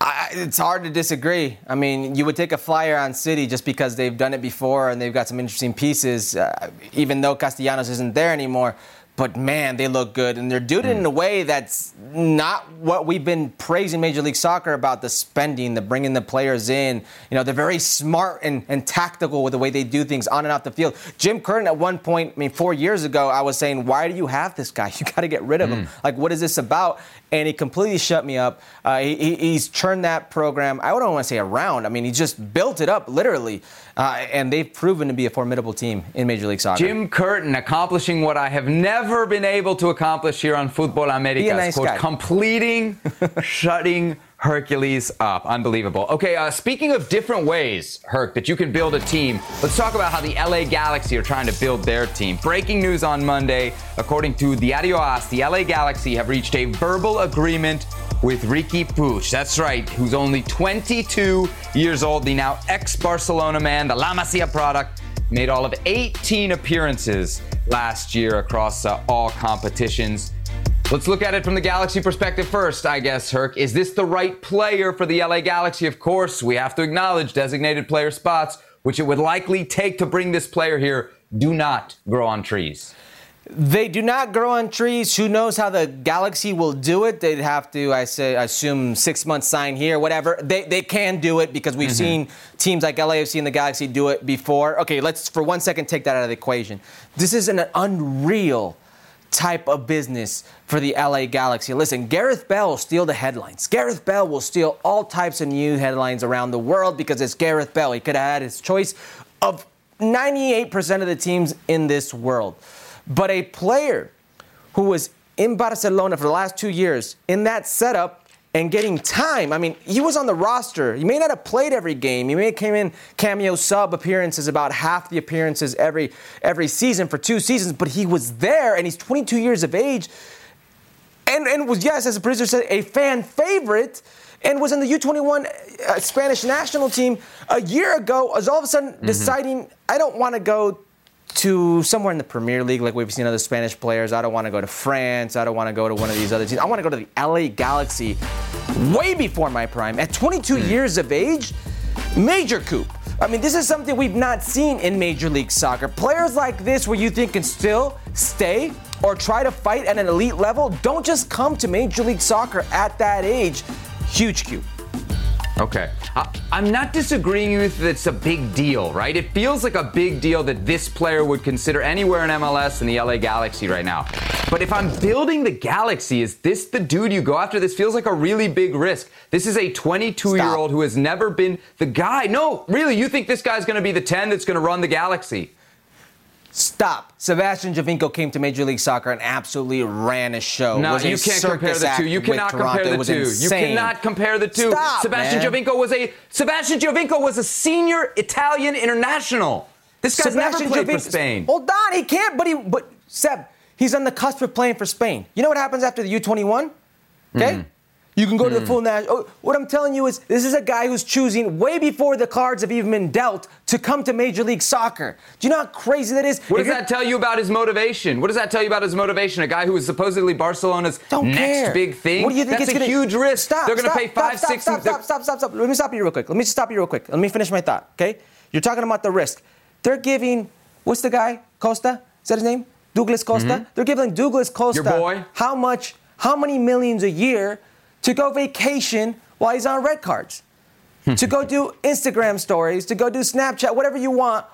I, it's hard to disagree. I mean, you would take a flyer on City just because they've done it before and they've got some interesting pieces, uh, even though Castellanos isn't there anymore. But man, they look good, and they're doing it in a way that's not what we've been praising Major League Soccer about the spending, the bringing the players in. You know, they're very smart and, and tactical with the way they do things on and off the field. Jim Curtin, at one point, I mean, four years ago, I was saying, "Why do you have this guy? You got to get rid of him. Like, what is this about?" And he completely shut me up. Uh, he, he- he's turned that program. I don't want to say around. I mean, he just built it up, literally. Uh, and they've proven to be a formidable team in Major League Soccer. Jim Curtin accomplishing what I have never been able to accomplish here on Futbol Americas. Be nice completing, shutting Herculez up. Unbelievable. Okay, uh, speaking of different ways, Herc, that you can build a team, let's talk about how the LA Galaxy are trying to build their team. Breaking news on Monday, according to Diario AS, the LA Galaxy have reached a verbal agreement with Riqui Puig. That's right, who's only 22 years old, the now ex Barcelona man, the La Masia product made all of 18 appearances last year across uh, all competitions. Let's look at it from the Galaxy perspective first, I guess, Herc. Is this the right player for the LA Galaxy? Of course, we have to acknowledge designated player spots, which it would likely take to bring this player here, do not grow on trees. They do not grow on trees. Who knows how the Galaxy will do it? They'd have to, I say, assume six months sign here, whatever. They, they can do it because we've mm-hmm. seen teams like LAFC and the Galaxy do it before. Okay, let's for one second take that out of the equation. This is an unreal type of business for the LA Galaxy. Listen, Gareth Bale will steal the headlines. Gareth Bale will steal all types of new headlines around the world because it's Gareth Bale. He could have had his choice of 98% of the teams in this world. But a player who was in Barcelona for the last two years in that setup and getting time. I mean, he was on the roster. He may not have played every game. He may have came in cameo sub appearances about half the appearances every every season for two seasons, but he was there and he's 22 years of age and, and was, yes, as the producer said, a fan favorite and was in the U21 uh, Spanish national team a year ago, is all of a sudden deciding, I don't want to go to somewhere in the Premier League like we've seen other Spanish players. I don't want to go to France. I don't want to go to one of these other teams. I want to go to the LA Galaxy way before my prime. At 22 hmm. years of age, major coup. I mean, this is something we've not seen in Major League Soccer. Players like this, where you think can still stay or try to fight at an elite level, don't just come to Major League Soccer at that age. Huge coup. Okay. I, I'm not disagreeing with that it's a big deal, right? It feels like a big deal that this player would consider anywhere in MLS in the LA Galaxy right now. But if I'm building the Galaxy, is this the dude you go after? This feels like a really big risk. This is a 22 year old who has never been the guy. No, really, you think this guy's going to be the 10 that's going to run the Galaxy? Stop. Sebastian Giovinco came to Major League Soccer and absolutely ran a show. No, you can't compare the two. You cannot compare the two. You cannot compare the two. Stop, Sebastian man. Giovinco was a Sebastian Giovinco was a senior Italian international. This guy's Sebastian never played for Spain. Hold on, he can't. But he, but Seb, he's on the cusp of playing for Spain. You know what happens after the U21? Okay. Hmm. You can go to the full national. Oh, what I'm telling you is, this is a guy who's choosing way before the cards have even been dealt to come to Major League Soccer. Do you know how crazy that is? What If does that tell you about his motivation? What does that tell you about his motivation? A guy who is supposedly Barcelona's Don't next care. big thing. What do you think That's it's a gonna huge risk. Stop. They're going to pay five, stop, six. Stop, stop, stop, stop, stop. Let me stop you real quick. Let me just stop you real quick. Let me finish my thought. Okay. You're talking about the risk. They're giving. What's the guy? Costa. Is that his name? Douglas Costa. They're giving Douglas Costa. Mm-hmm. Your boy? How much? How many millions a year to go vacation while he's on red cards? to go do Instagram stories, to go do Snapchat, whatever you want,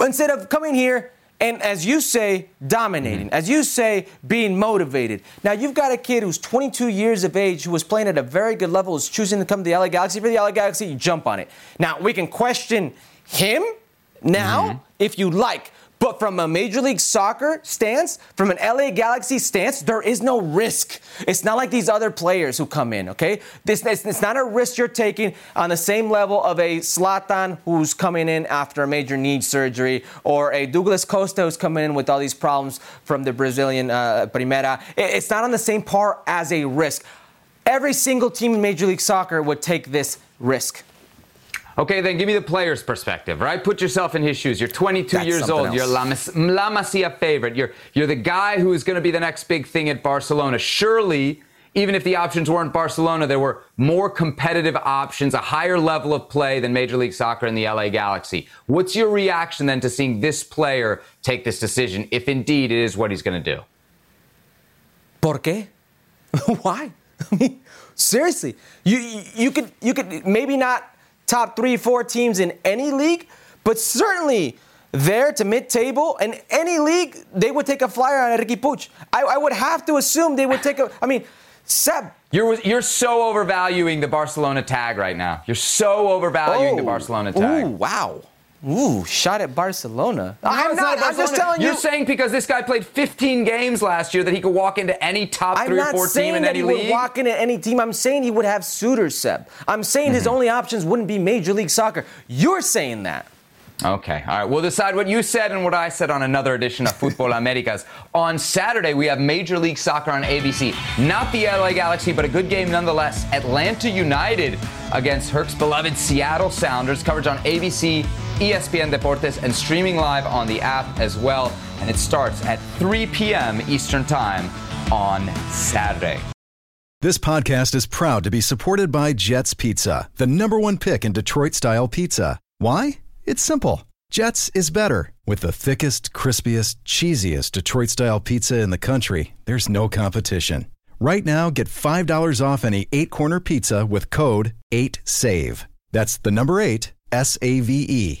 instead of coming here and, as you say, dominating, mm-hmm. as you say, being motivated. Now, you've got a kid who's 22 years of age who was playing at a very good level, who's choosing to come to the LA Galaxy. For the LA Galaxy, you jump on it. Now, we can question him now mm-hmm. if you like. But from a Major League Soccer stance, from an LA Galaxy stance, there is no risk. It's not like these other players who come in, okay? This, it's, not a risk you're taking on the same level of a Zlatan who's coming in after a major knee surgery or a Douglas Costa who's coming in with all these problems from the Brazilian uh, Primera. It- it's not on the same par as a risk. Every single team in Major League Soccer would take this risk. Okay, then give me the player's perspective, right? Put yourself in his shoes. You're 22 That's years old. You're La, Mas- La Masia favorite. You're, you're the guy who is going to be the next big thing at Barcelona. Surely, even if the options weren't Barcelona, there were more competitive options, a higher level of play than Major League Soccer and the LA Galaxy. What's your reaction then to seeing this player take this decision, if indeed it is what he's going to do? ¿Por qué? Why? I mean, seriously, you you could you could maybe not top three four teams in any league, but certainly there to mid-table in any league they would take a flyer on Riqui Puig. I, I would have to assume they would take a. I mean, Seb. You're, you're so overvaluing the Barcelona tag right now. You're so overvaluing the oh. Barcelona tag. Oh, Ooh, wow. Ooh, shot at Barcelona. No, I'm it's not. I'm just telling you. You're saying because this guy played 15 games last year that he could walk into any top I'm three or four saying team in any he would walk into any team. I'm saying he would have suitors, Seb. I'm saying his Mm-hmm. only options wouldn't be Major League Soccer. You're saying that. Okay, all right. We'll decide what you said and what I said on another edition of Futbol Americas. On Saturday, we have Major League Soccer on ABC. Not the LA Galaxy, but a good game nonetheless. Atlanta United against Herc's beloved Seattle Sounders. Coverage on ABC, ESPN Deportes, and streaming live on the app as well. And it starts at 3 p.m. Eastern Time on Saturday. This podcast is proud to be supported by Jets Pizza, the number one pick in Detroit style pizza. Why? It's simple. Jets is better. With the thickest, crispiest, cheesiest Detroit style pizza in the country, there's no competition. Right now, get $5 off any eight corner pizza with code 8SAVE. That's the number eight, S A V E.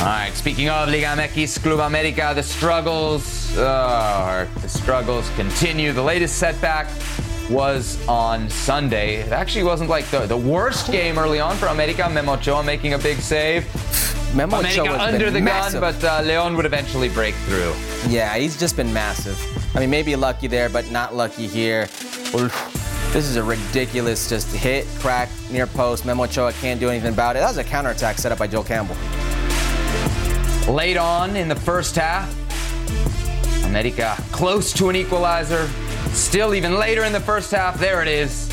All right, speaking of Liga MX, Club America, the struggles, uh, the struggles continue. The latest setback was on Sunday. It actually wasn't like the, the worst game early on for America. Memo Ochoa making a big save. Memo America under the massive. gun, but uh, Leon would eventually break through. Yeah, he's just been massive. I mean, maybe lucky there, but not lucky here. This is a ridiculous just hit, crack, near post. Memo Ochoa can't do anything about it. That was a counterattack set up by Joel Campbell. Late on in the first half, America close to an equalizer. Still, even later in the first half, there it is.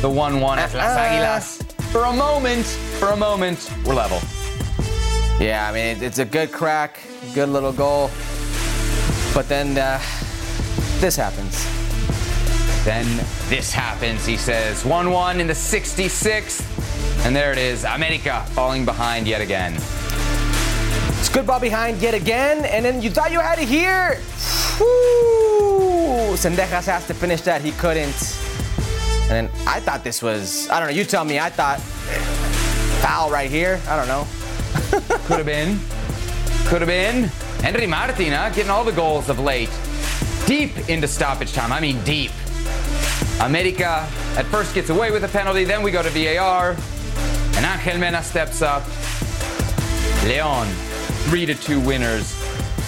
The 1 1 at Las Aguilas. For a moment, for a moment, we're level. Yeah, I mean, it's a good crack, good little goal. But then uh, this happens. Then this happens, he says. 1 1 in the 66th. And there it is, America falling behind yet again. It's good ball behind yet again, and then you thought you had it here. Woo! Zendejas has to finish that. He couldn't. And then I thought this was, I don't know, you tell me, I thought foul right here. I don't know. Could have been. Could have been. Henry Martin, huh? Getting all the goals of late. Deep into stoppage time. I mean, deep. America at first gets away with a penalty, then we go to VAR. And Angel Mena steps up. Leon, 3 to 2 winners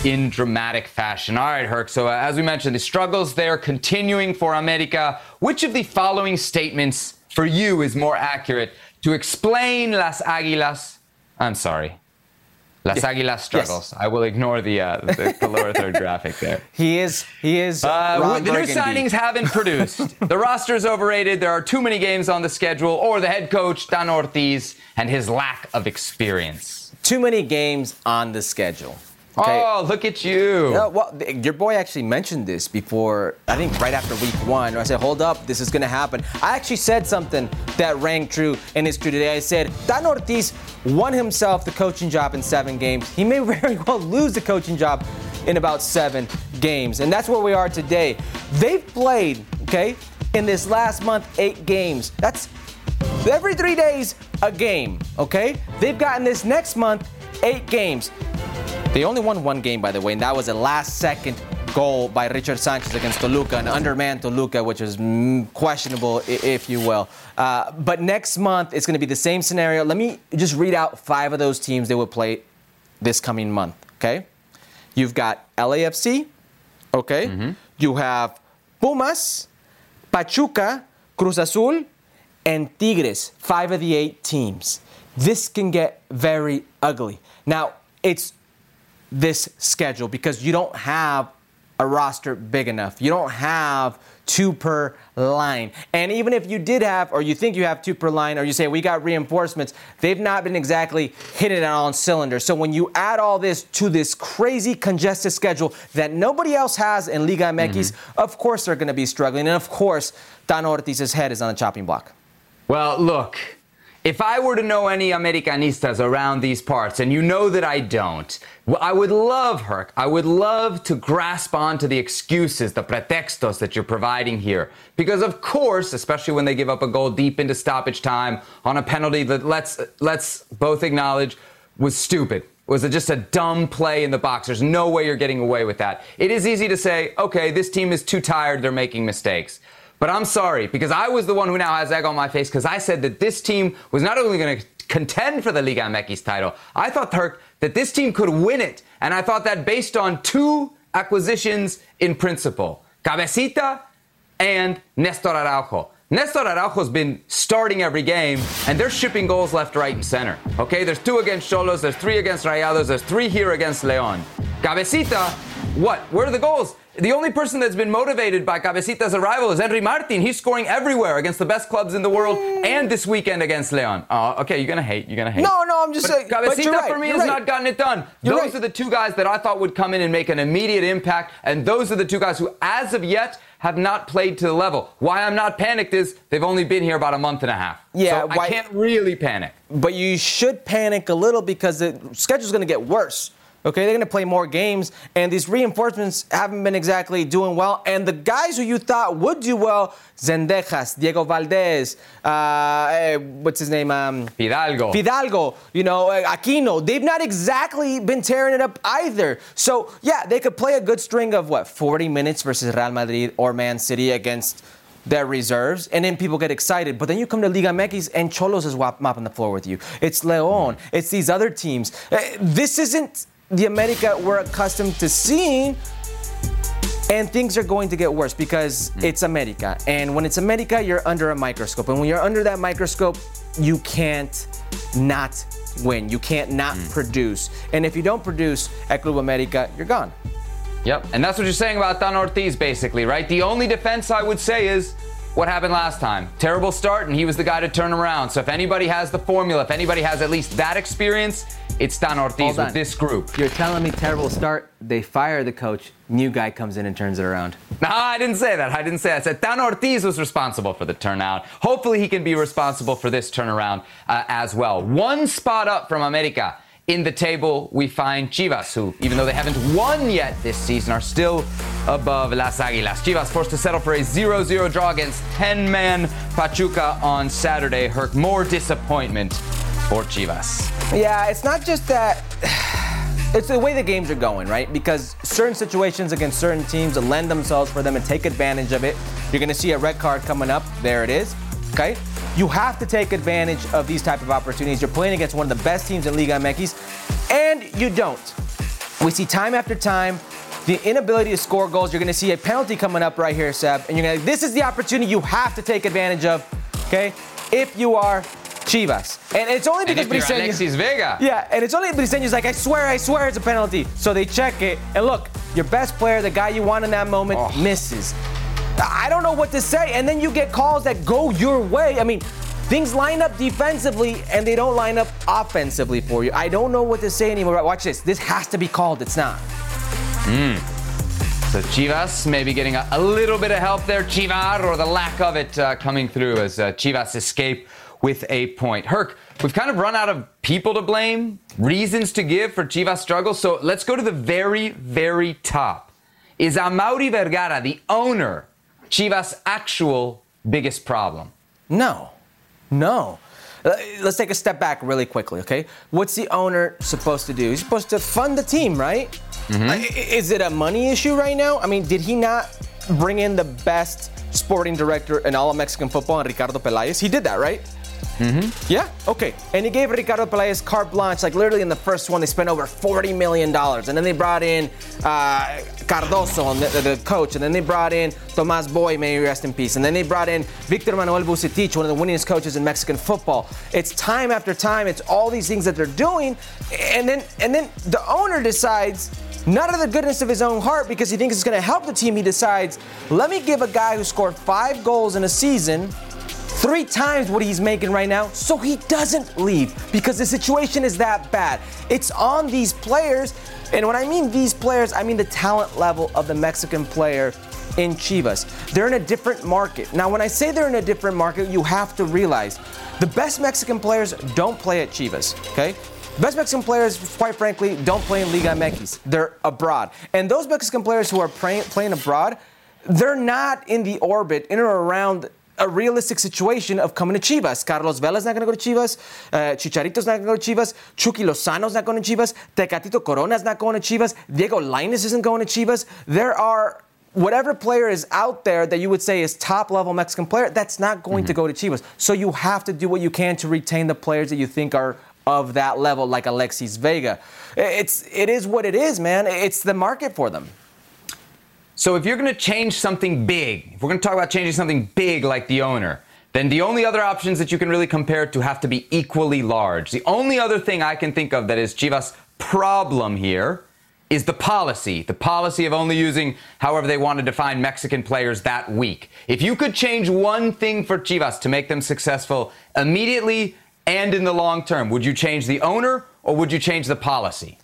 in dramatic fashion. All right, Herc. So, uh, as we mentioned, the struggles there continuing for America. Which of the following statements for you is more accurate to explain Las Aguilas? I'm sorry. Las Aguilas struggles. I will ignore the, uh, the, the lower third graphic there. He is, he is. Uh, the new signings haven't produced. the roster is overrated. There are too many games on the schedule, or the head coach, Tano Ortiz, and his lack of experience. Too many games on the schedule. Okay. Oh, look at you. Yeah, well, your boy actually mentioned this before, I think right after week one. I said, hold up, this is going to happen. I actually said something that rang true and is true today. I said, Tano Ortiz won himself the coaching job in seven games. He may very well lose the coaching job in about seven games. And that's where we are today. They've played, okay, in this last month, eight games. That's every three days, a game, okay? They've gotten this next month, eight games. They only won one game, by the way, and that was a last second goal by Richard Sanchez against Toluca, an undermanned Toluca, which was mm, questionable, if you will. Uh, but next month, it's going to be the same scenario. Let me just read out five of those teams they will play this coming month, okay? You've got LAFC, okay? You have Pumas, Pachuca, Cruz Azul, and Tigres, five of the eight teams. This can get very ugly. Now, it's this schedule because you don't have a roster big enough. You don't have two per line. And even if you did have, or you think you have two per line, or you say we got reinforcements, they've not been exactly hitting it on cylinders. So when you add all this to this crazy congested schedule that nobody else has in Liga MX, mm-hmm. of course they're going to be struggling. And of course, Tano Ortiz's head is on the chopping block. Well, look, if I were to know any Americanistas around these parts, and you know that I don't, I would love, Herc, I would love to grasp onto the excuses, the pretextos that you're providing here. Because of course, especially when they give up a goal deep into stoppage time on a penalty that let's let's both acknowledge was stupid. Was it just a dumb play in the box? There's no way you're getting away with that. It is easy to say, okay, this team is too tired, they're making mistakes. But I'm sorry, because I was the one who now has egg on my face because I said that this team was not only going to contend for the Liga MX title, I thought, Turk, that this team could win it. And I thought that based on two acquisitions in principle Cabecita and Nestor Araujo. Nestor Araujo's been starting every game, and they're shipping goals left, right, and center. Okay, there's two against Xolos, there's three against Rayados, there's three here against Leon. Cabecita, what? Where are the goals? The only person that's been motivated by Cabecita's arrival is Henry Martin. He's scoring everywhere against the best clubs in the world, mm. and this weekend against Leon. Oh, okay, you're gonna hate. You're gonna hate. No, no, I'm just But saying- Cabecita right, for me has right. not gotten it done. You're those right. are the two guys that I thought would come in and make an immediate impact, and those are the two guys who, as of yet, have not played to the level. Why I'm not panicked is they've only been here about a month and a half. Yeah, so why- I can't really panic. but you should panic a little because the schedule's going to get worse. Okay, they're going to play more games, and these reinforcements haven't been exactly doing well. And the guys who you thought would do well, Zendejas, Diego Valdez, uh, eh, what's his name? Um, Fidalgo. Fidalgo, you know, uh, Aquino, they've not exactly been tearing it up either. So, yeah, they could play a good string of what, 40 minutes versus Real Madrid or Man City against their reserves, and then people get excited. But then you come to Liga MX and Xolos is wap- mopping the floor with you. It's Leon, it's these other teams. Uh, This isn't the America we're accustomed to seeing. And things are going to get worse because Hmm. it's America. And when it's America, you're under a microscope. And when you're under that microscope, you can't not win. You can't not Hmm. produce. And if you don't produce at Club America, you're gone. Yep, and that's what you're saying about Tano Ortiz, basically, right? The only defense I would say is what happened last time. Terrible start, and he was the guy to turn around. So if anybody has the formula, if anybody has at least that experience, it's Tano Ortiz with this group. You're telling me terrible start. They fire the coach. New guy comes in and turns it around. No, I didn't say that. I didn't say that. I said Tano Ortiz was responsible for the turnout. Hopefully, he can be responsible for this turnaround uh, as well. One spot up from America. In the table, we find Chivas, who, even though they haven't won yet this season, are still above Las Águilas. Chivas forced to settle for a 0 0 draw against 10 man Pachuca on Saturday. Herc, more disappointment for Chivas. Yeah, it's not just that. It's the way the games are going, right? Because certain situations against certain teams lend themselves for them to take advantage of it. You're going to see a red card coming up. There it is. Okay? You have to take advantage of these type of opportunities. You're playing against one of the best teams in Liga MX, and you don't. We see time after time the inability to score goals. You're going to see a penalty coming up right here, Seb, and you're going to. This is the opportunity you have to take advantage of. Okay? If you are Chivas, and it's only because Briseño- Alexis Vega, yeah, and it's only Briseño's like, I swear, I swear it's a penalty. So they check it, and look, your best player, the guy you want in that moment, Oh. misses. I don't know what to say. And then you get calls that go your way. I mean, things line up defensively and they don't line up offensively for you. I don't know what to say anymore. Watch this. This has to be called. It's not. So Chivas maybe getting a, a little bit of help there, Chivar, or the lack of it uh, coming through as uh, Chivas escape with a point. Herc, we've kind of run out of people to blame, reasons to give for Chivas struggles. So let's go to the very, very top. Is Amaury Vergara, the owner, Chivas' actual biggest problem? No. No. Uh, Let's take a step back really quickly, okay? What's the owner supposed to do? He's supposed to fund the team, right? I- Is it a money issue right now? I mean, did he not bring in the best sporting director in all of Mexican football, Ricardo Pelaez? He did that, right? Yeah, okay. And he gave Ricardo Pelaez carte blanche, like literally in the first one, they spent over $40 million. And then they brought in uh, Cardoso, the, the, the coach, and then they brought in Tomas Boy, may he rest in peace. And then they brought in Victor Manuel Bucetich, one of the winningest coaches in Mexican football. It's time after time, it's all these things that they're doing. And then, and then the owner decides, not out of the goodness of his own heart because he thinks it's going to help the team, he decides, let me give a guy who scored five goals in a season three times what he's making right now so he doesn't leave because the situation is that bad. It's on these players, and when I mean these players, I mean the talent level of the Mexican player in Chivas. They're in a different market. Now, when I say they're in a different market, you have to realize the best Mexican players don't play at Chivas, okay? Best Mexican players, quite frankly, don't play in Liga MX. They're abroad. And those Mexican players who are playing abroad, they're not in the orbit, in or around a realistic situation of coming to Chivas. Carlos Vela's not going to go to Chivas. Uh, Chicharito's not going to go to Chivas. Chucky Lozano's not going to Chivas. Tecatito Corona's not going to Chivas. Diego Lainez isn't going to Chivas. There are whatever player is out there that you would say is top level Mexican player, that's not going to go to Chivas. So you have to do what you can to retain the players that you think are of that level, like Alexis Vega. It's it is what it is, man. It's the market for them. So if you're going to change something big, if we're going to talk about changing something big like the owner, then the only other options that you can really compare to have to be equally large. The only other thing I can think of that is Chivas' problem here is the policy. The policy of only using however they want to define Mexican players that week. If you could change one thing for Chivas to make them successful immediately and in the long term, would you change the owner or would you change the policy?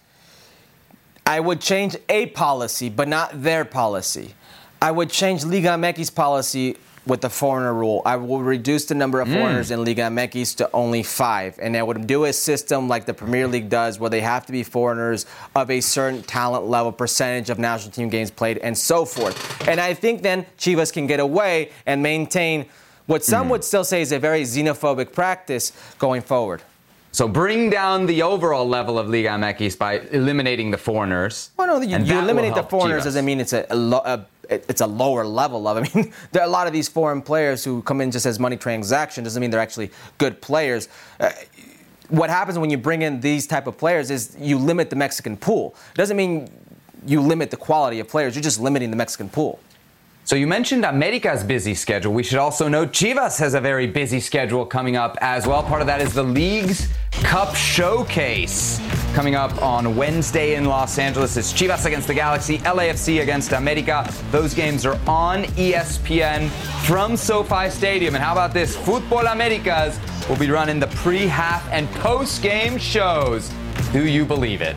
I would change a policy, but not their policy. I would change Liga MX's policy with the foreigner rule. I will reduce the number of hmm. foreigners in Liga MX to only five, and I would do a system like the Premier League does, where they have to be foreigners of a certain talent level, percentage of national team games played, and so forth. And I think then Chivas can get away and maintain what some hmm. would still say is a very xenophobic practice going forward. So bring down the overall level of Liga MX by eliminating the foreigners. Well, no, you, you eliminate the foreigners Chivas. doesn't mean it's a, a, lo- a it's a lower level of. I mean, there are a lot of these foreign players who come in just as money transaction. Doesn't mean they're actually good players. Uh, what happens when you bring in these type of players is you limit the Mexican pool. Doesn't mean you limit the quality of players. You're just limiting the Mexican pool. So you mentioned America's busy schedule. We should also note Chivas has a very busy schedule coming up as well. Part of that is the league's Cup Showcase coming up on Wednesday in Los Angeles. It's Chivas against the Galaxy, LAFC against America. Those games are on ESPN from SoFi Stadium. And how about this? Football Americas will be running the pre, half, and post game shows. Do you believe it?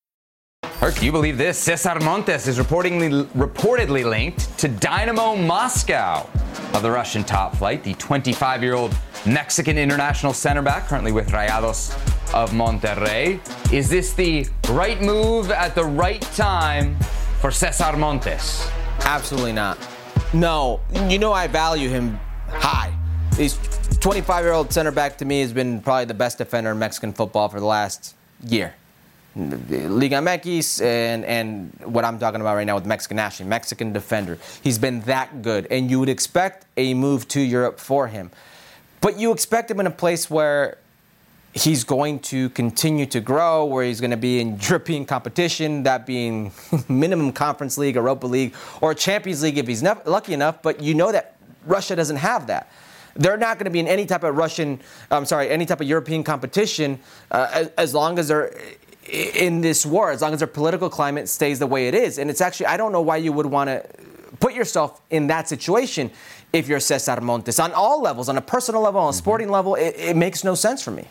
Herc, you believe this? Cesar Montes is reportedly, reportedly linked to Dynamo Moscow of the Russian top flight. The 25 year old Mexican international center back, currently with Rayados of Monterrey. Is this the right move at the right time for Cesar Montes? Absolutely not. No, you know I value him high. He's 25 year old center back to me has been probably the best defender in Mexican football for the last year. Liga MX and, and what I'm talking about right now with Mexican national, Mexican defender. He's been that good, and you would expect a move to Europe for him. But you expect him in a place where he's going to continue to grow, where he's going to be in European competition, that being minimum Conference League, Europa League, or Champions League if he's lucky enough. But you know that Russia doesn't have that. They're not going to be in any type of Russian, I'm sorry, any type of European competition uh, as, as long as they're in this war as long as their political climate stays the way it is. And it's actually, I don't know why you would want to put yourself in that situation if you're Cesar Montes on all levels, on a personal level, on a sporting mm-hmm. level. It, it makes no sense for me.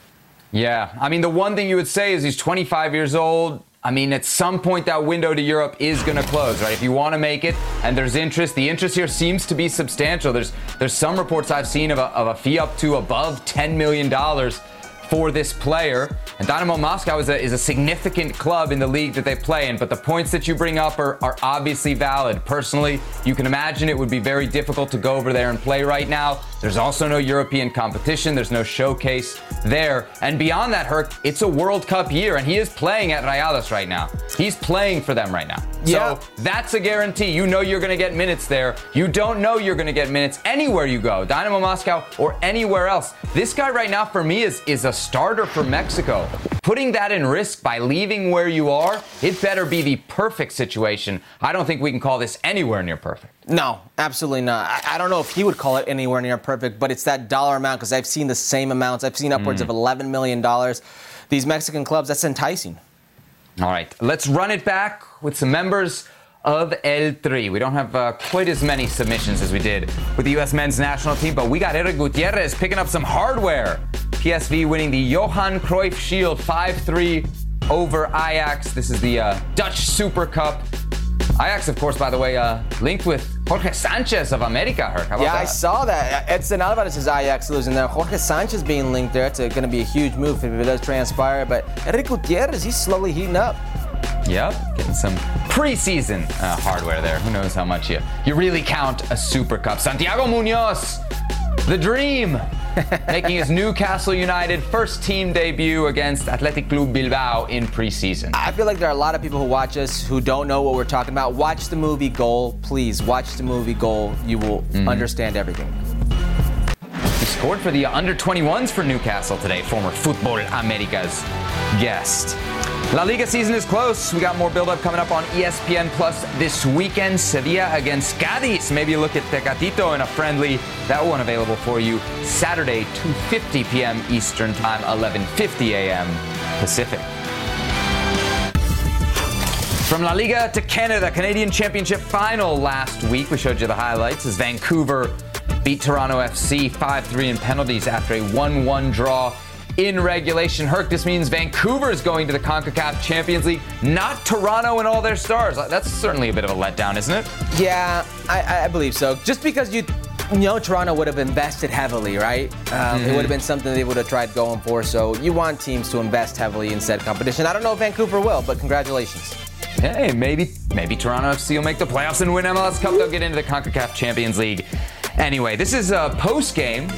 Yeah. I mean, the one thing you would say is he's 25 years old. I mean, at some point, that window to Europe is going to close, right? If you want to make it, and there's interest, the interest here seems to be substantial. There's there's some reports I've seen of a, of a fee up to above $10 million for this player. And Dynamo Moscow is a, is a significant club in the league that they play in, but the points that you bring up are, are obviously valid. Personally, you can imagine it would be very difficult to go over there and play right now. There's also no European competition, there's no showcase there. And beyond that, Herc, it's a World Cup year, and he is playing at Rayados right now. He's playing for them right now. Yeah. So that's a guarantee. You know you're going to get minutes there. You don't know you're going to get minutes anywhere you go, Dynamo Moscow or anywhere else. This guy right now for me is, is a starter for Mexico. Putting that in risk by leaving where you are, it better be the perfect situation. I don't think we can call this anywhere near perfect. No, absolutely not. I, I don't know if he would call it anywhere near perfect, but it's that dollar amount because I've seen the same amounts. I've seen upwards mm. of $11 million. These Mexican clubs, that's enticing. All right, let's run it back with some members of El Tri. We don't have uh, quite as many submissions as we did with the U.S. men's national team, but we got Erick Gutierrez picking up some hardware. PSV winning the Johan Cruyff Shield 5 3 over Ajax. This is the uh, Dutch Super Cup. Ajax, of course, by the way, uh, linked with Jorge Sanchez of America. Heard. yeah, that? I saw that. Edson Alvarez is Ajax losing there. Jorge Sanchez being linked there. It's going to be a huge move if it does transpire. But Erick Gutierrez, he's slowly heating up. Yep, getting some preseason uh, hardware there. Who knows how much you, you really count a Super Cup. Santiago Munoz, the dream, making his Newcastle United first team debut against Athletic Club Bilbao in preseason. I feel like there are a lot of people who watch us who don't know what we're talking about. Watch the movie Goal, please. Watch the movie Goal. You will mm-hmm. understand everything. He scored for the under 21s for Newcastle today, former Futbol Americas guest. La Liga season is close. We got more build-up coming up on ESPN Plus this weekend. Sevilla against Cadiz. Maybe look at Tecatito in a friendly. That one available for you Saturday, 2:50 p.m. Eastern Time, 11:50 a.m. Pacific. From La Liga to Canada, Canadian Championship final last week. We showed you the highlights as Vancouver beat Toronto FC 5-3 in penalties after a 1-1 draw in regulation. Herc, this means Vancouver is going to the CONCACAF Champions League, not Toronto and all their stars. That's certainly a bit of a letdown, isn't it? Yeah, I, I believe so. Just because you you know Toronto would have invested heavily, right? Um, mm-hmm. It would have been something they would have tried going for. So you want teams to invest heavily in said competition. I don't know if Vancouver will, but congratulations. hey, maybe maybe Toronto FC will make the playoffs and win MLS Cup. They'll get into the CONCACAF Champions League. Anyway, this is a post game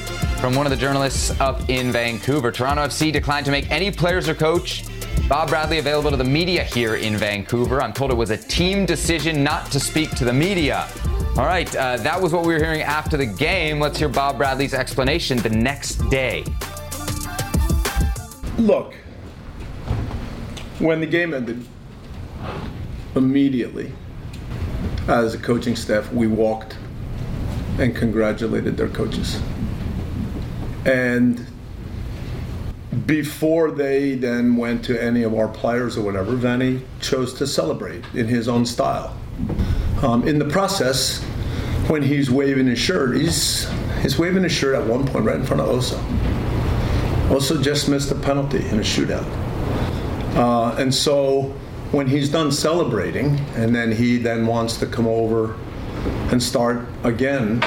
from one of the journalists up in Vancouver. Toronto FC declined to make any players or coach Bob Bradley available to the media here in Vancouver. I'm told it was a team decision not to speak to the media. All right, uh, that was what we were hearing after the game. Let's hear Bob Bradley's explanation the next day. Look, when the game ended, immediately, as a coaching staff, we walked and congratulated their coaches. And before they then went to any of our players or whatever, Vanni chose to celebrate in his own style. Um, in the process, when he's waving his shirt, he's he's waving his shirt at one point right in front of Oso. Oso just missed a penalty in a shootout, uh, and so when he's done celebrating, and then he then wants to come over and start again.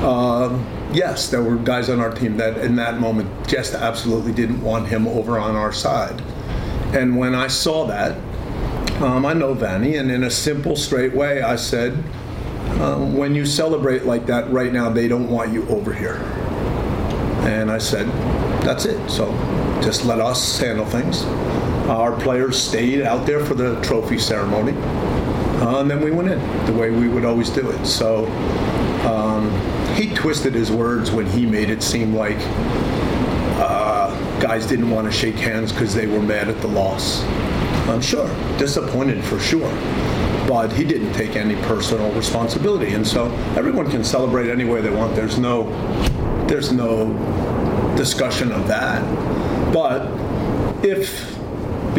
Uh, yes, there were guys on our team that in that moment just absolutely didn't want him over on our side. And when I saw that, um, I know Vanni, and in a simple, straight way, I said, um, when you celebrate like that right now, they don't want you over here. And I said, that's it. So just let us handle things. Our players stayed out there for the trophy ceremony. Uh, and then we went in the way we would always do it. So um, he twisted his words when he made it seem like uh, guys didn't want to shake hands because they were mad at the loss. I'm sure, disappointed for sure, but he didn't take any personal responsibility, and so everyone can celebrate any way they want. There's no, there's no discussion of that. But if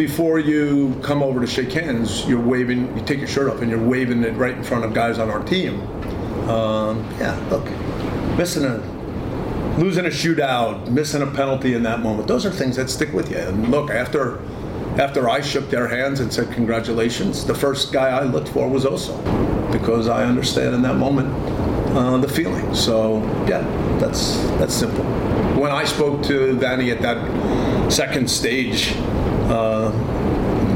before you come over to shake hands, you're waving, you take your shirt off and you're waving it right in front of guys on our team. Um, yeah, look, missing a, losing a shootout, missing a penalty in that moment, those are things that stick with you. And look, after, after I shook their hands and said congratulations, the first guy I looked for was Oso, because I understand in that moment uh, the feeling. So yeah, that's that's simple. When I spoke to Vanni at that second stage, uh,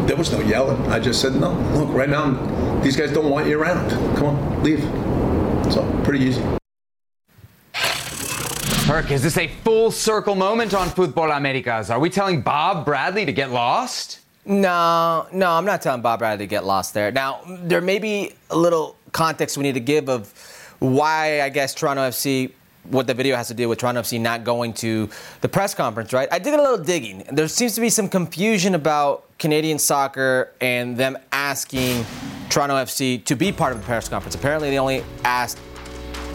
there was no yelling. I just said, no, look, right now these guys don't want you around. Come on, leave. So pretty easy. Herc, is this a full circle moment on Futbol Americas? Are we telling Bob Bradley to get lost? No, no, I'm not telling Bob Bradley to get lost there. Now, there may be a little context we need to give of why I guess Toronto FC what the video has to do with Toronto FC not going to the press conference, right? I did a little digging. There seems to be some confusion about Canadian soccer and them asking Toronto FC to be part of the press conference. Apparently, they only asked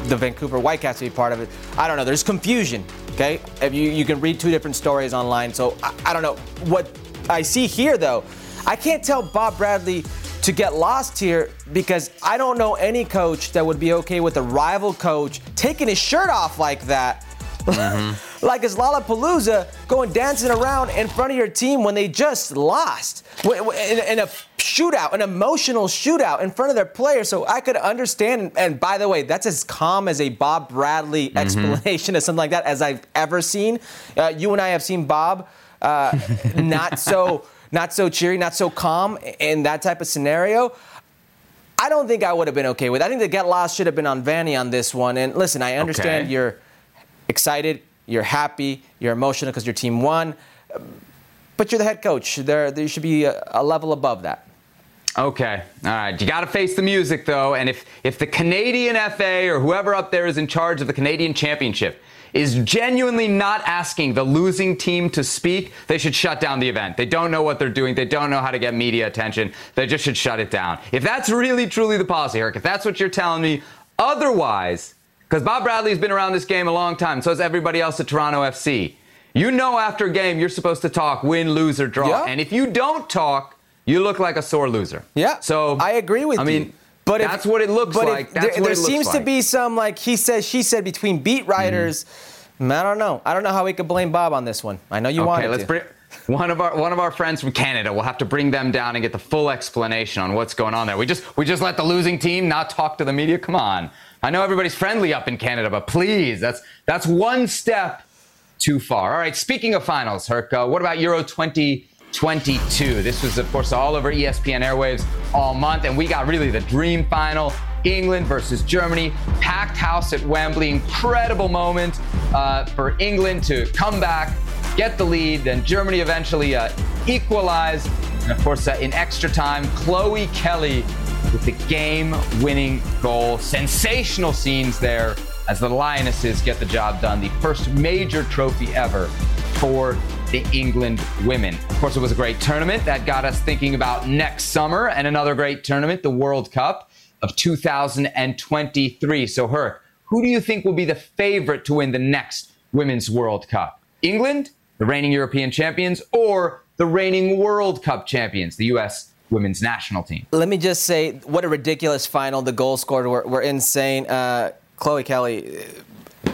the Vancouver Whitecaps to be part of it. I don't know. There's confusion, okay? If you, you can read two different stories online, so I, I don't know. What I see here, though, I can't tell Bob Bradley to get lost here because I don't know any coach that would be okay with a rival coach taking his shirt off like that. Mm-hmm. like it's Lollapalooza going dancing around in front of your team when they just lost in, in, a shootout, an emotional shootout in front of their players. So I could understand. And by the way, that's as calm as a Bob Bradley mm-hmm. explanation of something like that as I've ever seen. Uh, you and I have seen Bob uh, not so not so cheery, not so calm in that type of scenario. I don't think I would have been okay with. It. I think the get lost should have been on Vanni on this one. And listen, I understand okay. you're excited, you're happy, you're emotional because your team won, but you're the head coach. There, there should be a, a level above that. Okay. All right. You got to face the music, though. And if, if the Canadian FA or whoever up there is in charge of the Canadian Championship is genuinely not asking the losing team to speak, they should shut down the event. They don't know what they're doing. They don't know how to get media attention. They just should shut it down. If that's really, truly the policy, Eric, if that's what you're telling me, otherwise, because Bob Bradley's been around this game a long time, so has everybody else at Toronto FC. You know after a game you're supposed to talk, win, lose, or draw. Yeah. And if you don't talk, you look like a sore loser. Yeah. So I agree with I you. I mean, but that's if, what it looks like. That's there, there seems like. to be some like he says, she said between beat writers. Mm-hmm. I don't know. I don't know how we could blame Bob on this one. I know you want to. okay, wanted let's to. Bring, one of our one of our friends from Canada. We'll have to bring them down and get the full explanation on what's going on there. We just we just let the losing team not talk to the media. Come on. I know everybody's friendly up in Canada, but please, that's that's one step too far. All right. Speaking of finals, Herc, uh, what about Euro 20? 22. This was, of course, all over ESPN airwaves all month, and we got really the dream final. England versus Germany, packed house at Wembley. Incredible moment uh, for England to come back, get the lead, then Germany eventually uh, equalize. And of course, uh, in extra time, Chloe Kelly with the game winning goal. Sensational scenes there as the Lionesses get the job done. The first major trophy ever for the England women. Of course, it was a great tournament that got us thinking about next summer and another great tournament, the World Cup of 2023. So, Herc, who do you think will be the favorite to win the next Women's World Cup? England, the reigning European champions, or the reigning World Cup champions, the U.S. women's national team? Let me just say, what a ridiculous final. The goals scored were, were insane. Uh, Chloe Kelly.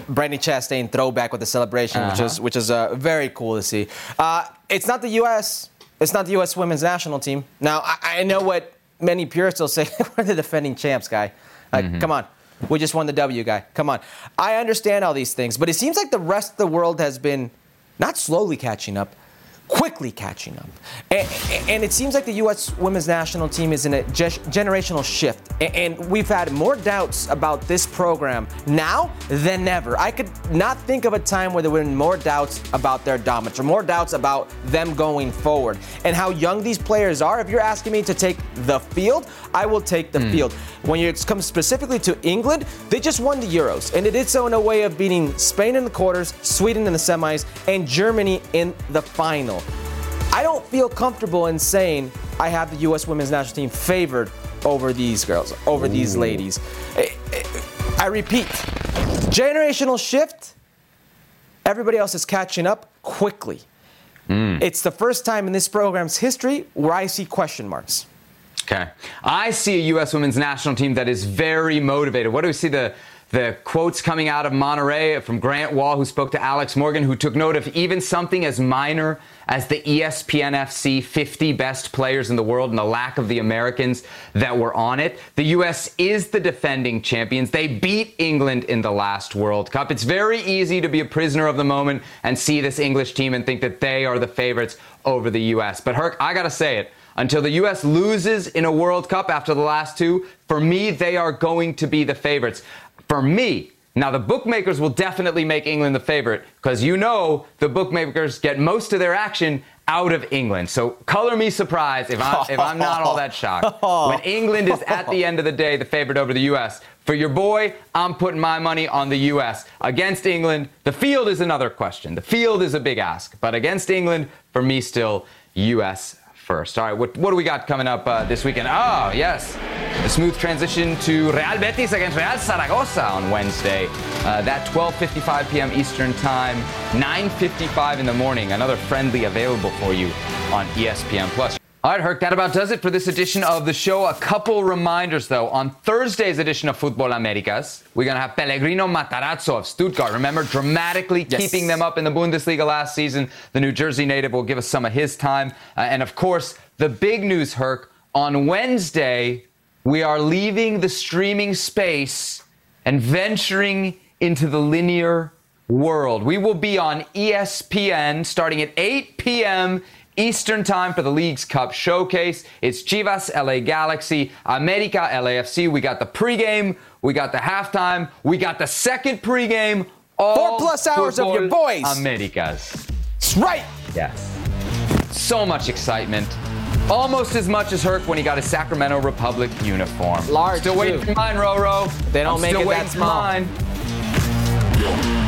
Brandi Chastain throwback with the celebration, uh-huh. which is which is uh, very cool to see. Uh, it's not the U.S. It's not the U.S. women's national team. Now I, I know what many purists will say. We're the defending champs, guy. Like, mm-hmm. come on. We just won the W, guy. Come on. I understand all these things, but it seems like the rest of the world has been not slowly catching up, quickly catching up. And, and, it seems like the U.S. women's national team is in a ge- generational shift. And we've had more doubts about this program now than ever. I could not think of a time where there were more doubts about their dominance or more doubts about them going forward and how young these players are. If you're asking me to take the field, I will take the mm. field. When it comes specifically to England, they just won the Euros, and they did so in a way of beating Spain in the quarters, Sweden in the semis, and Germany in the final. I don't feel comfortable in saying I have the U.S. women's national team favored over these girls, over Ooh. these ladies. I repeat, generational shift. Everybody else is catching up quickly. Mm. It's the first time in this program's history where I see question marks. Okay. I see a U.S. women's national team that is very motivated. What do we see the the quotes coming out of Monterrey from Grant Wahl, who spoke to Alex Morgan, who took note of even something as minor as the ESPN FC 50 best players in the world and the lack of the Americans that were on it. The U.S. is the defending champions. They beat England in the last World Cup. It's very easy to be a prisoner of the moment and see this English team and think that they are the favorites over the U.S. But Herc, I got to say it until the U.S. loses in a World Cup after the last two, for me, they are going to be the favorites. For me, now the bookmakers will definitely make England the favorite because you know the bookmakers get most of their action out of England. So color me surprised if I'm, if I'm not all that shocked. When England is at the end of the day the favorite over the U.S. For your boy, I'm putting my money on the U.S. Against England, the field is another question. The field is a big ask. But against England, for me, still U.S first. All right, what, what do we got coming up uh, this weekend? Oh, yes, a smooth transition to Real Betis against Real Zaragoza on Wednesday. Uh, that 12:55 p.m. Eastern Time, 9:55 in the morning. Another friendly available for you on ESPN Plus. All right, Herc, that about does it for this edition of the show. A couple reminders, though. On Thursday's edition of Futbol Americas, we're going to have Pellegrino Matarazzo of Stuttgart. Remember, dramatically yes. keeping them up in the Bundesliga last season. The New Jersey native will give us some of his time. Uh, and of course, the big news, Herc, on Wednesday, we are leaving the streaming space and venturing into the linear world. We will be on ESPN starting at 8 p.m. Eastern time for the Leagues Cup showcase. It's Chivas LA Galaxy, America LAFC. We got the pregame, we got the halftime, we got the second pregame. All Four plus hours of your boys. Americas. That's right. Yes. So much excitement. Almost as much as Herc when he got his Sacramento Republic uniform. Large. Still waiting for mine, Roro. They don't I'm make it that small. Mine.